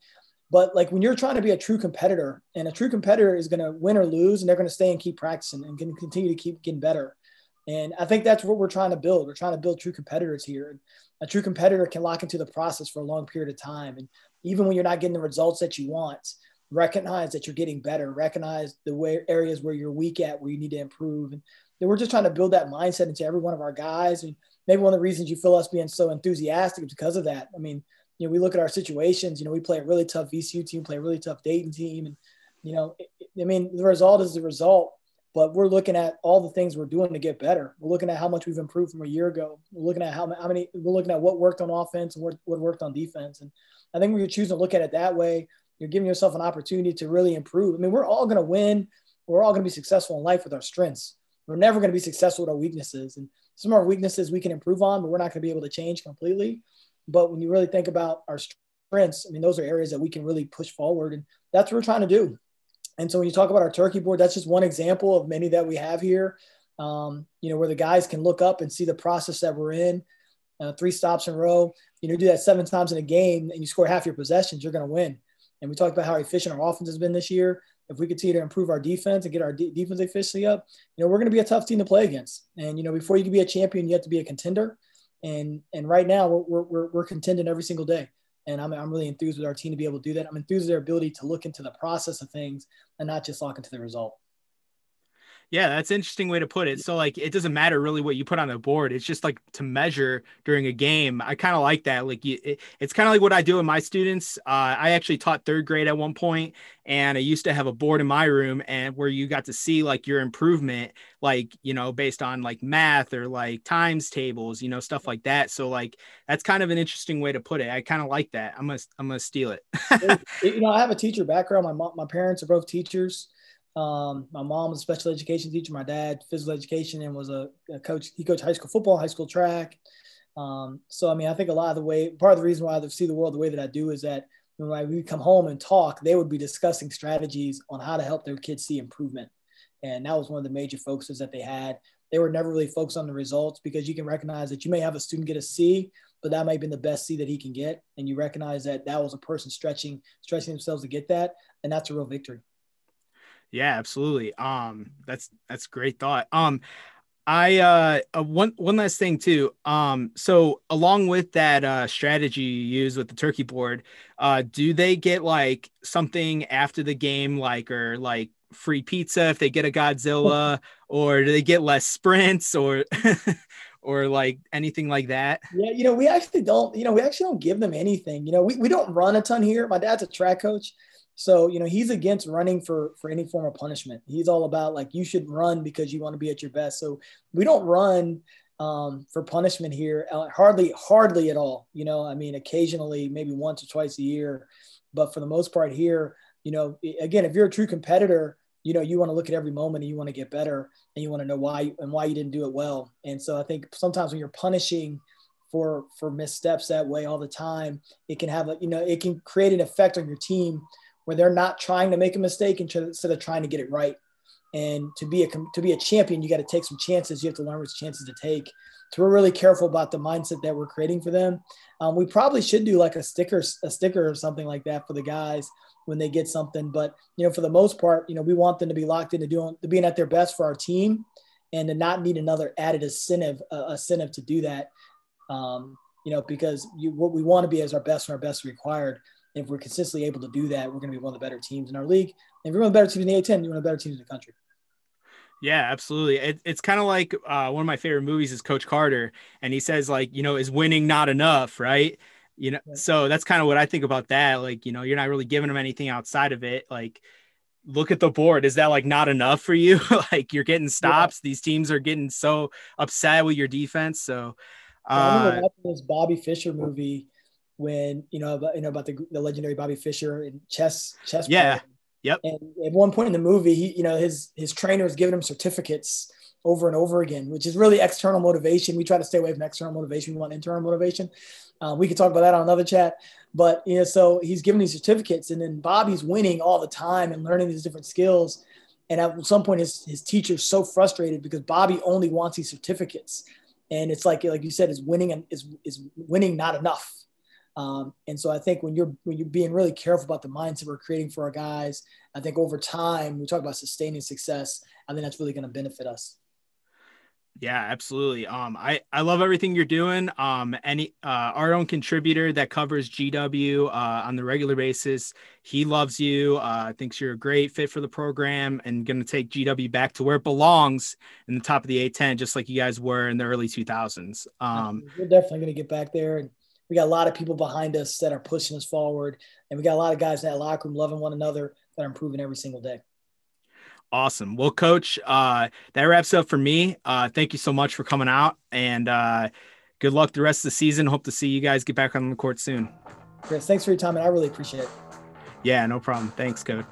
But like when you're trying to be a true competitor, and a true competitor is going to win or lose, and they're going to stay and keep practicing and can continue to keep getting better. And I think that's what we're trying to build. We're trying to build true competitors here. A true competitor can lock into the process for a long period of time. And even when you're not getting the results that you want, recognize that you're getting better, recognize the way areas where you're weak at, where you need to improve. And we're just trying to build that mindset into every one of our guys. And maybe one of the reasons you feel us being so enthusiastic is because of that. I mean, you know, we look at our situations, you know, we play a really tough VCU team, play a really tough Dayton team. And, you know, I mean, the result is the result but we're looking at all the things we're doing to get better. We're looking at how much we've improved from a year ago. We're looking at how, how many, we're looking at what worked on offense and what, what worked on defense. And I think when you're choosing to look at it that way, you're giving yourself an opportunity to really improve. I mean, we're all going to win. We're all going to be successful in life with our strengths. We're never going to be successful with our weaknesses. And some of our weaknesses we can improve on, but we're not going to be able to change completely. But when you really think about our strengths, I mean, those are areas that we can really push forward. And that's what we're trying to do. And so when you talk about our turkey board, that's just one example of many that we have here. Um, you know, where the guys can look up and see the process that we're in. Uh, three stops in a row. You know, do that seven times in a game, and you score half your possessions, you're going to win. And we talked about how efficient our offense has been this year. If we continue to improve our defense and get our de- defense efficiency up, you know, we're going to be a tough team to play against. And you know, before you can be a champion, you have to be a contender. And and right now, we're we're, we're contending every single day and I'm, I'm really enthused with our team to be able to do that. I'm enthused with their ability to look into the process of things and not just lock into the result. Yeah, that's an interesting way to put it. So like it doesn't matter really what you put on the board. It's just like to measure during a game. I kind of like that. Like you, it, it's kind of like what I do with my students. Uh, I actually taught third grade at one point, and I used to have a board in my room and where you got to see like your improvement, like you know, based on like math or like times tables, you know, stuff like that. So like that's kind of an interesting way to put it. I kind of like that. I'm gonna I'm gonna steal it. you know, I have a teacher background. My mom, my parents are both teachers. Um, my mom was a special education teacher. My dad physical education and was a, a coach. He coached high school football, high school track. Um, so I mean, I think a lot of the way part of the reason why I see the world the way that I do is that when we come home and talk, they would be discussing strategies on how to help their kids see improvement. And that was one of the major focuses that they had. They were never really focused on the results because you can recognize that you may have a student get a C, but that might been the best C that he can get. And you recognize that that was a person stretching, stretching themselves to get that. And that's a real victory. Yeah, absolutely. Um, that's that's great thought. Um, I uh, uh, one one last thing too. Um, so along with that uh strategy you use with the turkey board, uh, do they get like something after the game, like or like free pizza if they get a Godzilla, or do they get less sprints, or or like anything like that? Yeah, you know, we actually don't. You know, we actually don't give them anything. You know, we we don't run a ton here. My dad's a track coach, so, you know, he's against running for for any form of punishment. He's all about like you should run because you want to be at your best. So, we don't run um, for punishment here, uh, hardly hardly at all. You know, I mean, occasionally, maybe once or twice a year, but for the most part here, you know, again, if you're a true competitor, you know, you want to look at every moment and you want to get better and you want to know why and why you didn't do it well. And so, I think sometimes when you're punishing for for missteps that way all the time, it can have a you know, it can create an effect on your team where they're not trying to make a mistake instead of trying to get it right. And to be a to be a champion, you got to take some chances. You have to learn which chances to take. So we're really careful about the mindset that we're creating for them. Um, we probably should do like a sticker, a sticker or something like that for the guys when they get something. But you know, for the most part, you know, we want them to be locked into doing to being at their best for our team, and to not need another added incentive, uh, incentive to do that. Um, you know, because you, what we want to be is our best and our best required if we're consistently able to do that, we're going to be one of the better teams in our league. And if you're one of the better teams in the A10, you're one of the better teams in the country. Yeah, absolutely. It, it's kind of like uh, one of my favorite movies is Coach Carter, and he says like, you know, is winning not enough, right? You know, so that's kind of what I think about that. Like, you know, you're not really giving them anything outside of it. Like, look at the board. Is that like not enough for you? like, you're getting stops. Yeah. These teams are getting so upset with your defense. So, uh, I remember watching this Bobby Fischer movie when you know about you know about the, the legendary Bobby Fischer and chess chess. Yeah. Player. Yep. And at one point in the movie, he you know his his trainer is giving him certificates over and over again, which is really external motivation. We try to stay away from external motivation. We want internal motivation. Uh, we could talk about that on another chat. But you know, so he's giving these certificates, and then Bobby's winning all the time and learning these different skills. And at some point, his his teacher's so frustrated because Bobby only wants these certificates, and it's like like you said, is winning and is is winning not enough um, and so I think when you're when you're being really careful about the mindset we're creating for our guys, I think over time we talk about sustaining success. I think that's really going to benefit us. Yeah, absolutely. Um, I I love everything you're doing. Um, any uh, our own contributor that covers GW uh, on the regular basis, he loves you. Uh, thinks you're a great fit for the program and going to take GW back to where it belongs in the top of the A10, just like you guys were in the early 2000s. Um, We're definitely going to get back there, and we got a lot of people behind us that are pushing us forward, and we got a lot of guys in that locker room loving one another that are improving every single day. Awesome. Well, coach, uh, that wraps up for me. Uh, thank you so much for coming out and uh, good luck the rest of the season. Hope to see you guys get back on the court soon. Chris, thanks for your time, and I really appreciate it. Yeah, no problem. Thanks, coach.